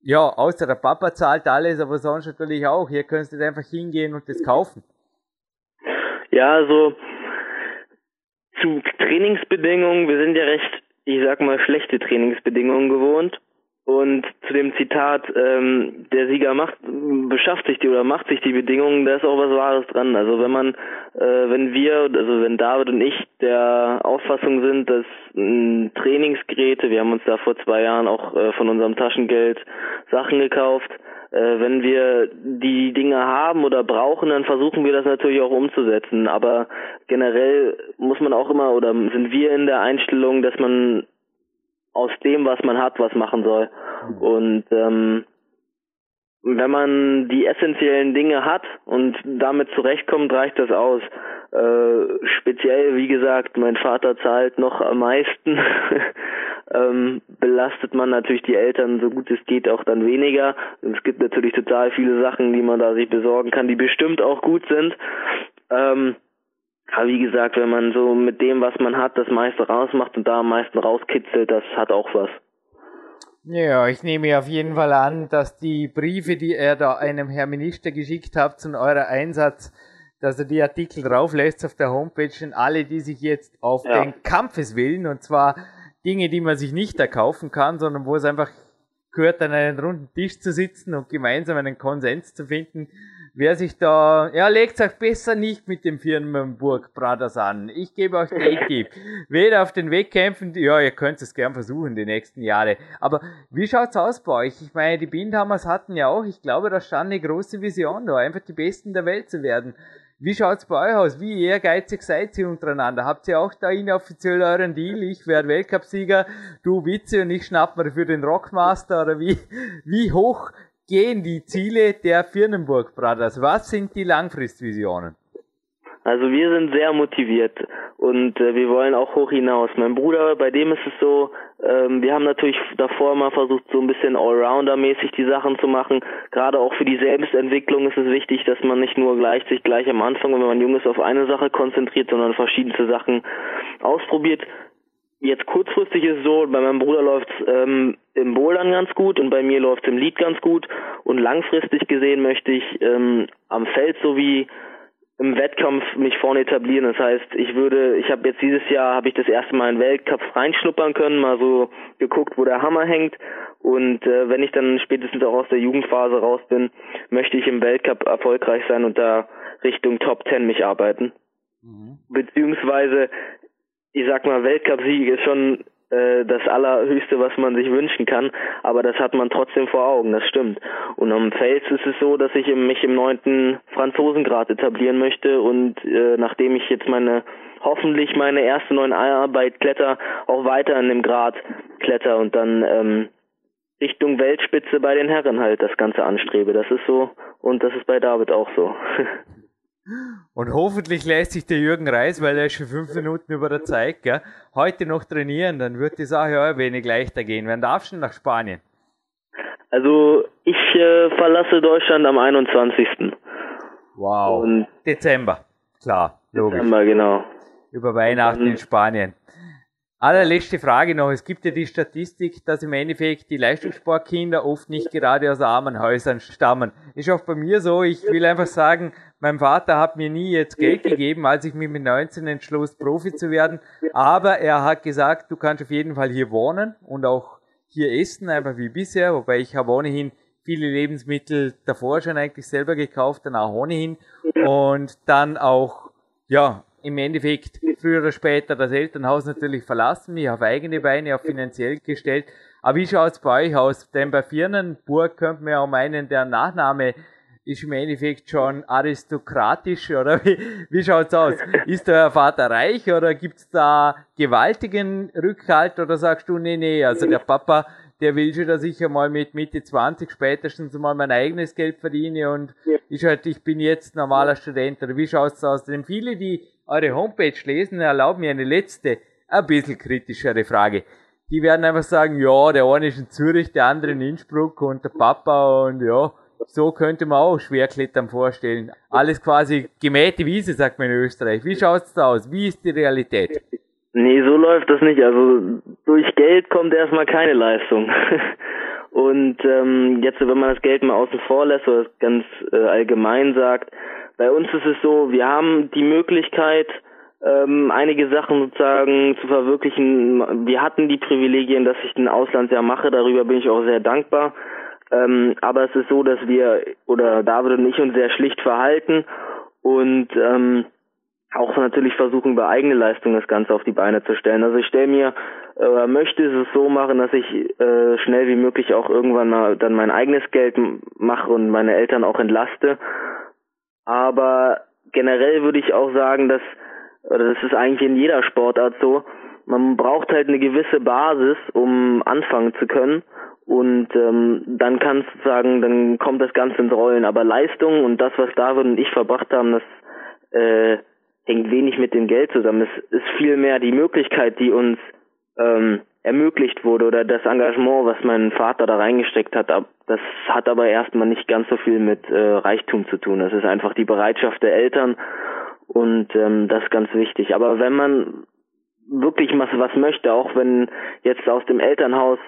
Ja, außer der Papa zahlt alles, aber sonst natürlich auch. Hier könnt ihr einfach hingehen und das kaufen. Ja, also zu Trainingsbedingungen, wir sind ja recht, ich sag mal, schlechte Trainingsbedingungen gewohnt. Und zu dem Zitat, ähm, der Sieger macht, beschafft sich die oder macht sich die Bedingungen, da ist auch was Wahres dran. Also wenn man, äh, wenn wir, also wenn David und ich der Auffassung sind, dass äh, Trainingsgeräte, wir haben uns da vor zwei Jahren auch äh, von unserem Taschengeld Sachen gekauft, äh, wenn wir die Dinge haben oder brauchen, dann versuchen wir das natürlich auch umzusetzen. Aber generell muss man auch immer oder sind wir in der Einstellung, dass man aus dem, was man hat, was machen soll. Und ähm, wenn man die essentiellen Dinge hat und damit zurechtkommt, reicht das aus. Äh, speziell, wie gesagt, mein Vater zahlt noch am meisten. <laughs> ähm, belastet man natürlich die Eltern so gut es geht auch dann weniger. Es gibt natürlich total viele Sachen, die man da sich besorgen kann, die bestimmt auch gut sind. Ähm, aber wie gesagt, wenn man so mit dem, was man hat, das meiste rausmacht und da am meisten rauskitzelt, das hat auch was. Ja, ich nehme auf jeden Fall an, dass die Briefe, die er da einem Herr Minister geschickt hat zu eurem Einsatz, dass er die Artikel drauflässt auf der Homepage und alle, die sich jetzt auf ja. den Kampfeswillen, und zwar Dinge, die man sich nicht erkaufen kann, sondern wo es einfach gehört, an einem runden Tisch zu sitzen und gemeinsam einen Konsens zu finden, wer sich da, ja, legt euch besser nicht mit dem Firmenburg Brothers an. Ich gebe euch den Tipp. <laughs> Weder auf den Wettkämpfen, ja, ihr könnt es gern versuchen die nächsten Jahre. Aber wie schaut's aus bei euch? Ich meine, die Bindhammers hatten ja auch, ich glaube, da stand eine große Vision da, einfach die Besten der Welt zu werden. Wie schaut's bei euch aus? Wie ehrgeizig seid ihr untereinander? Habt ihr auch da inoffiziell euren Deal? Ich werde Weltcupsieger, du Witze und ich schnapp mir für den Rockmaster oder wie, wie hoch gehen die Ziele der Firnenburg Brothers? Was sind die Langfristvisionen? Also wir sind sehr motiviert und äh, wir wollen auch hoch hinaus. Mein Bruder, bei dem ist es so, ähm, wir haben natürlich davor mal versucht, so ein bisschen Allrounder-mäßig die Sachen zu machen. Gerade auch für die Selbstentwicklung ist es wichtig, dass man nicht nur gleich sich gleich am Anfang, wenn man jung ist, auf eine Sache konzentriert, sondern verschiedenste Sachen ausprobiert. Jetzt kurzfristig ist es so, bei meinem Bruder läuft es ähm, im Bouldern ganz gut und bei mir läuft es im Lied ganz gut. Und langfristig gesehen möchte ich ähm, am Feld sowie im Wettkampf mich vorne etablieren. Das heißt, ich würde, ich habe jetzt dieses Jahr habe ich das erste Mal in Weltcup reinschnuppern können, mal so geguckt, wo der Hammer hängt. Und äh, wenn ich dann spätestens auch aus der Jugendphase raus bin, möchte ich im Weltcup erfolgreich sein und da Richtung Top Ten mich arbeiten. Mhm. Beziehungsweise ich sag mal, Weltcupsieg ist schon äh, das Allerhöchste, was man sich wünschen kann, aber das hat man trotzdem vor Augen, das stimmt. Und am Fels ist es so, dass ich mich im neunten Franzosengrad etablieren möchte und äh, nachdem ich jetzt meine hoffentlich meine erste neuen Arbeit kletter, auch weiter in dem Grad kletter und dann ähm, Richtung Weltspitze bei den Herren halt das Ganze anstrebe. Das ist so und das ist bei David auch so. <laughs> Und hoffentlich lässt sich der Jürgen Reis, weil er ist schon fünf Minuten über der Zeit, gell, heute noch trainieren, dann wird die Sache auch ein wenig leichter gehen. Wann darfst du nach Spanien? Also ich äh, verlasse Deutschland am 21. Wow. Und Dezember, klar, logisch. Dezember, genau. Über Weihnachten in Spanien. Allerletzte Frage noch. Es gibt ja die Statistik, dass im Endeffekt die Leistungssportkinder oft nicht gerade aus armen Häusern stammen. Ist auch bei mir so. Ich will einfach sagen, mein Vater hat mir nie jetzt Geld gegeben, als ich mich mit 19 entschloss, Profi zu werden. Aber er hat gesagt, du kannst auf jeden Fall hier wohnen und auch hier essen, einfach wie bisher. Wobei ich habe ohnehin viele Lebensmittel davor schon eigentlich selber gekauft, dann auch ohnehin. Und dann auch, ja, im Endeffekt früher oder später das Elternhaus natürlich verlassen, mich auf eigene Beine, auf finanziell gestellt. Aber wie schaut's bei euch aus? Denn bei Firnenburg könnte man ja auch meinen, der Nachname ist im Endeffekt schon aristokratisch, oder wie, wie schaut's aus? Ist der Vater reich oder gibt's da gewaltigen Rückhalt oder sagst du, nee, nee, also der Papa, der will schon, dass ich einmal mit Mitte 20 spätestens mal mein eigenes Geld verdiene und ich halt, ich bin jetzt normaler Student oder wie schaut's aus? Denn viele, die eure Homepage lesen, erlauben mir eine letzte, ein bisschen kritischere Frage. Die werden einfach sagen, ja, der eine ist in Zürich, der andere in Innsbruck und der Papa und ja, so könnte man auch Schwerklettern vorstellen. Alles quasi gemähte Wiese, sagt man in Österreich. Wie schaut's da aus? Wie ist die Realität? Nee, so läuft das nicht. Also durch Geld kommt erstmal keine Leistung. <laughs> Und ähm, jetzt, wenn man das Geld mal außen vor lässt oder das ganz äh, allgemein sagt, bei uns ist es so, wir haben die Möglichkeit, ähm, einige Sachen sozusagen zu verwirklichen. Wir hatten die Privilegien, dass ich ein Auslandsjahr mache, darüber bin ich auch sehr dankbar. Ähm, aber es ist so, dass wir oder David und ich uns sehr schlicht verhalten und ähm, auch natürlich versuchen, über eigene Leistung das Ganze auf die Beine zu stellen. Also ich stelle mir äh, möchte es so machen, dass ich äh, schnell wie möglich auch irgendwann mal dann mein eigenes Geld mache und meine Eltern auch entlaste. Aber generell würde ich auch sagen, dass oder das ist eigentlich in jeder Sportart so, man braucht halt eine gewisse Basis, um anfangen zu können und ähm, dann kannst du sagen, dann kommt das Ganze ins Rollen. Aber Leistung und das, was David und ich verbracht haben, das äh, hängt hängt wenig mit dem Geld zusammen. Es ist vielmehr die Möglichkeit, die uns ähm, ermöglicht wurde oder das Engagement, was mein Vater da reingesteckt hat, das hat aber erstmal nicht ganz so viel mit äh, Reichtum zu tun. Das ist einfach die Bereitschaft der Eltern und ähm, das ist ganz wichtig. Aber wenn man wirklich was, was möchte, auch wenn jetzt aus dem Elternhaus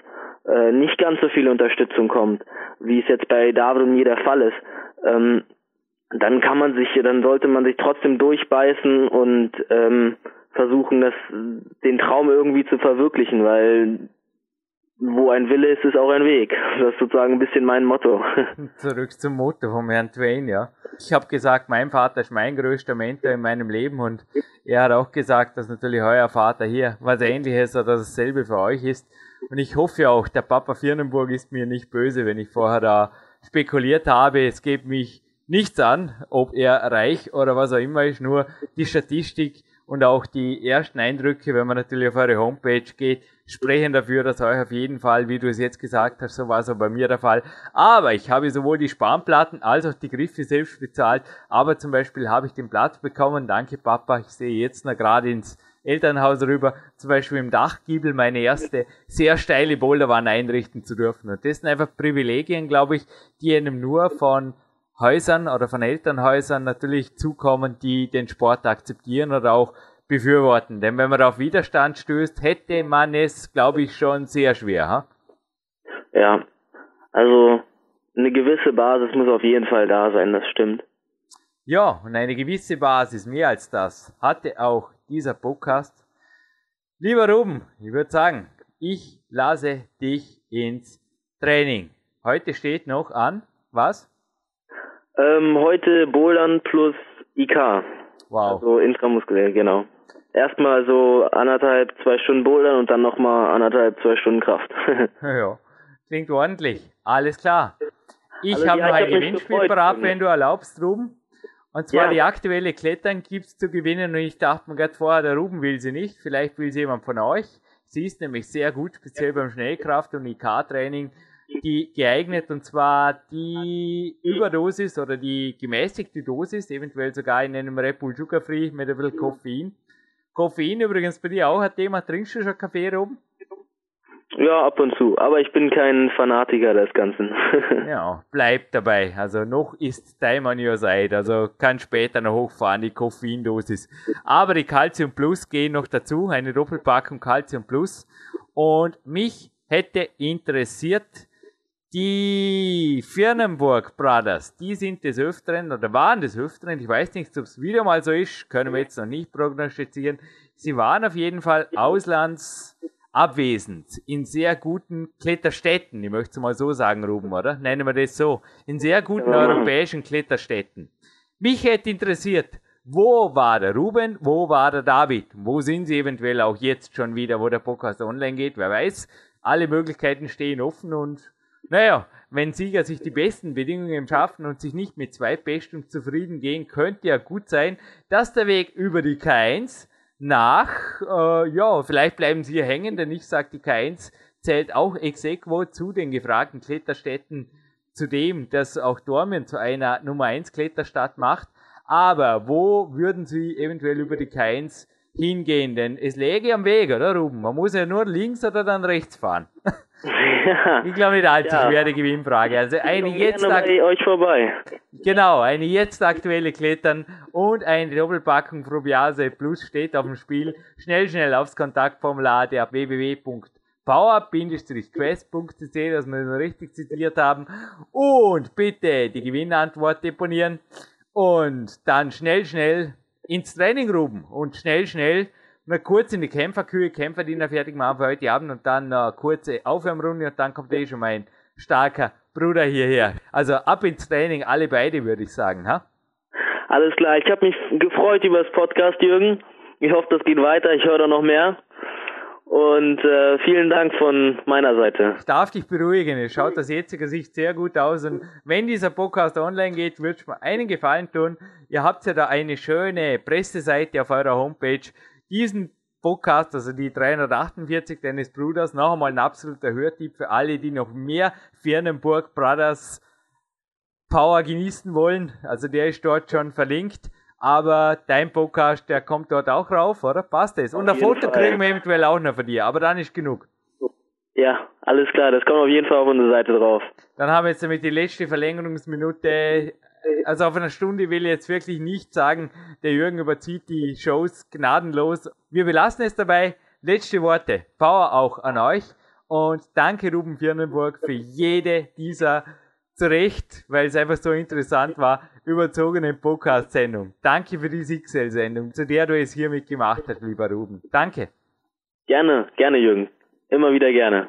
äh, nicht ganz so viel Unterstützung kommt, wie es jetzt bei David und mir der Fall ist, ähm, dann kann man sich, dann sollte man sich trotzdem durchbeißen und ähm, versuchen, das, den Traum irgendwie zu verwirklichen, weil wo ein Wille ist, ist auch ein Weg. Das ist sozusagen ein bisschen mein Motto. <laughs> Zurück zum Motto von Herrn Twain, ja. Ich habe gesagt, mein Vater ist mein größter Mentor in meinem Leben und er hat auch gesagt, dass natürlich euer Vater hier was ähnliches oder dasselbe für euch ist. Und ich hoffe auch, der Papa Firnenburg ist mir nicht böse, wenn ich vorher da spekuliert habe. Es geht mich nichts an, ob er reich oder was auch immer ist, nur die Statistik und auch die ersten Eindrücke, wenn man natürlich auf eure Homepage geht, sprechen dafür, dass euch auf jeden Fall, wie du es jetzt gesagt hast, so war es auch bei mir der Fall. Aber ich habe sowohl die Spanplatten als auch die Griffe selbst bezahlt. Aber zum Beispiel habe ich den Platz bekommen. Danke Papa. Ich sehe jetzt noch gerade ins Elternhaus rüber, zum Beispiel im Dachgiebel meine erste sehr steile Boulderwand einrichten zu dürfen. Und das sind einfach Privilegien, glaube ich, die einem nur von Häusern oder von Elternhäusern natürlich zukommen, die den Sport akzeptieren oder auch befürworten. Denn wenn man auf Widerstand stößt, hätte man es, glaube ich, schon sehr schwer. Ha? Ja, also eine gewisse Basis muss auf jeden Fall da sein, das stimmt. Ja, und eine gewisse Basis, mehr als das, hatte auch dieser Podcast. Lieber Ruben, ich würde sagen, ich lasse dich ins Training. Heute steht noch an, was? Ähm, heute Bouldern plus IK. Wow. Also intramuskulär, genau. Erstmal so anderthalb, zwei Stunden Bouldern und dann nochmal anderthalb, zwei Stunden Kraft. <laughs> <laughs> ja, klingt ordentlich. Alles klar. Ich also, habe noch ein Gewinnspiel parat, wenn du erlaubst, Ruben. Und zwar ja. die aktuelle Klettern gibt's zu gewinnen und ich dachte mir gerade vorher, der Ruben will sie nicht, vielleicht will sie jemand von euch. Sie ist nämlich sehr gut, speziell beim Schnellkraft- und IK-Training die geeignet und zwar die Überdosis oder die gemäßigte Dosis, eventuell sogar in einem Red Bull Sugar Free mit ein bisschen Koffein. Koffein übrigens bei dir auch ein Thema. Trinkst du schon Kaffee oben? Ja, ab und zu. Aber ich bin kein Fanatiker des Ganzen. <laughs> ja, bleib dabei. Also noch ist Time on your side. Also kann später noch hochfahren, die Koffeindosis. Aber die Calcium Plus gehen noch dazu. Eine Doppelpackung Calcium Plus. Und mich hätte interessiert, die Firnenburg Brothers, die sind des Öfteren oder waren des Öfteren, ich weiß nicht, ob es wieder mal so ist, können wir jetzt noch nicht prognostizieren. Sie waren auf jeden Fall auslandsabwesend in sehr guten Kletterstätten, ich möchte es mal so sagen, Ruben, oder? Nennen wir das so. In sehr guten europäischen Kletterstätten. Mich hätte interessiert, wo war der Ruben, wo war der David? Wo sind sie eventuell auch jetzt schon wieder, wo der Podcast online geht? Wer weiß. Alle Möglichkeiten stehen offen und naja, wenn Sieger sich die besten Bedingungen schaffen und sich nicht mit Zweitbestung zufrieden gehen, könnte ja gut sein, dass der Weg über die K1 nach, äh, ja, vielleicht bleiben sie hier hängen, denn ich sage, die K1 zählt auch ex equo zu den gefragten Kletterstätten, zu dem, dass auch Dormien zu einer Nummer 1 Kletterstadt macht. Aber wo würden sie eventuell über die K1 hingehen? Denn es läge am Weg, oder Ruben? Man muss ja nur links oder dann rechts fahren. <laughs> <laughs> Ja. Ich glaube nicht allzu ja. schwere Gewinnfrage. Also eine jetzt euch vorbei. Genau, eine jetzt aktuelle Klettern und eine Doppelpackung Probiase Plus steht auf dem Spiel. Schnell, schnell aufs Kontaktformular der www.power-quest.cc, dass wir das richtig zitiert haben. Und bitte die Gewinnantwort deponieren und dann schnell, schnell ins Training rufen und schnell, schnell mal kurz in die Kämpferkühe, Kämpferdiener fertig machen für heute Abend und dann eine kurze Aufwärmrunde und dann kommt eh schon mein starker Bruder hierher. Also ab ins Training, alle beide, würde ich sagen. Ha? Alles klar, ich habe mich gefreut über das Podcast, Jürgen. Ich hoffe, das geht weiter. Ich höre da noch mehr. Und äh, vielen Dank von meiner Seite. Ich darf dich beruhigen. Es schaut aus jetziger Sicht sehr gut aus. Und wenn dieser Podcast online geht, würde ich mir einen Gefallen tun. Ihr habt ja da eine schöne Presseseite auf eurer Homepage diesen Podcast, also die 348 deines Bruders, noch einmal ein absoluter Hörtipp für alle, die noch mehr Firnenburg Brothers Power genießen wollen. Also der ist dort schon verlinkt. Aber dein Podcast, der kommt dort auch rauf, oder? Passt das? Und ein Foto Fall. kriegen wir eventuell auch noch von dir, aber dann ist genug. Ja, alles klar, das kommt auf jeden Fall auf unsere Seite drauf. Dann haben wir jetzt damit die letzte Verlängerungsminute. Also auf einer Stunde will ich jetzt wirklich nicht sagen, der Jürgen überzieht die Shows gnadenlos. Wir belassen es dabei. Letzte Worte. Power auch an euch. Und danke Ruben Firnenburg für jede dieser zu Recht, weil es einfach so interessant war, überzogenen Podcast-Sendung. Danke für die XL-Sendung, zu der du es hiermit gemacht hast, lieber Ruben. Danke. Gerne, gerne, Jürgen. Immer wieder gerne.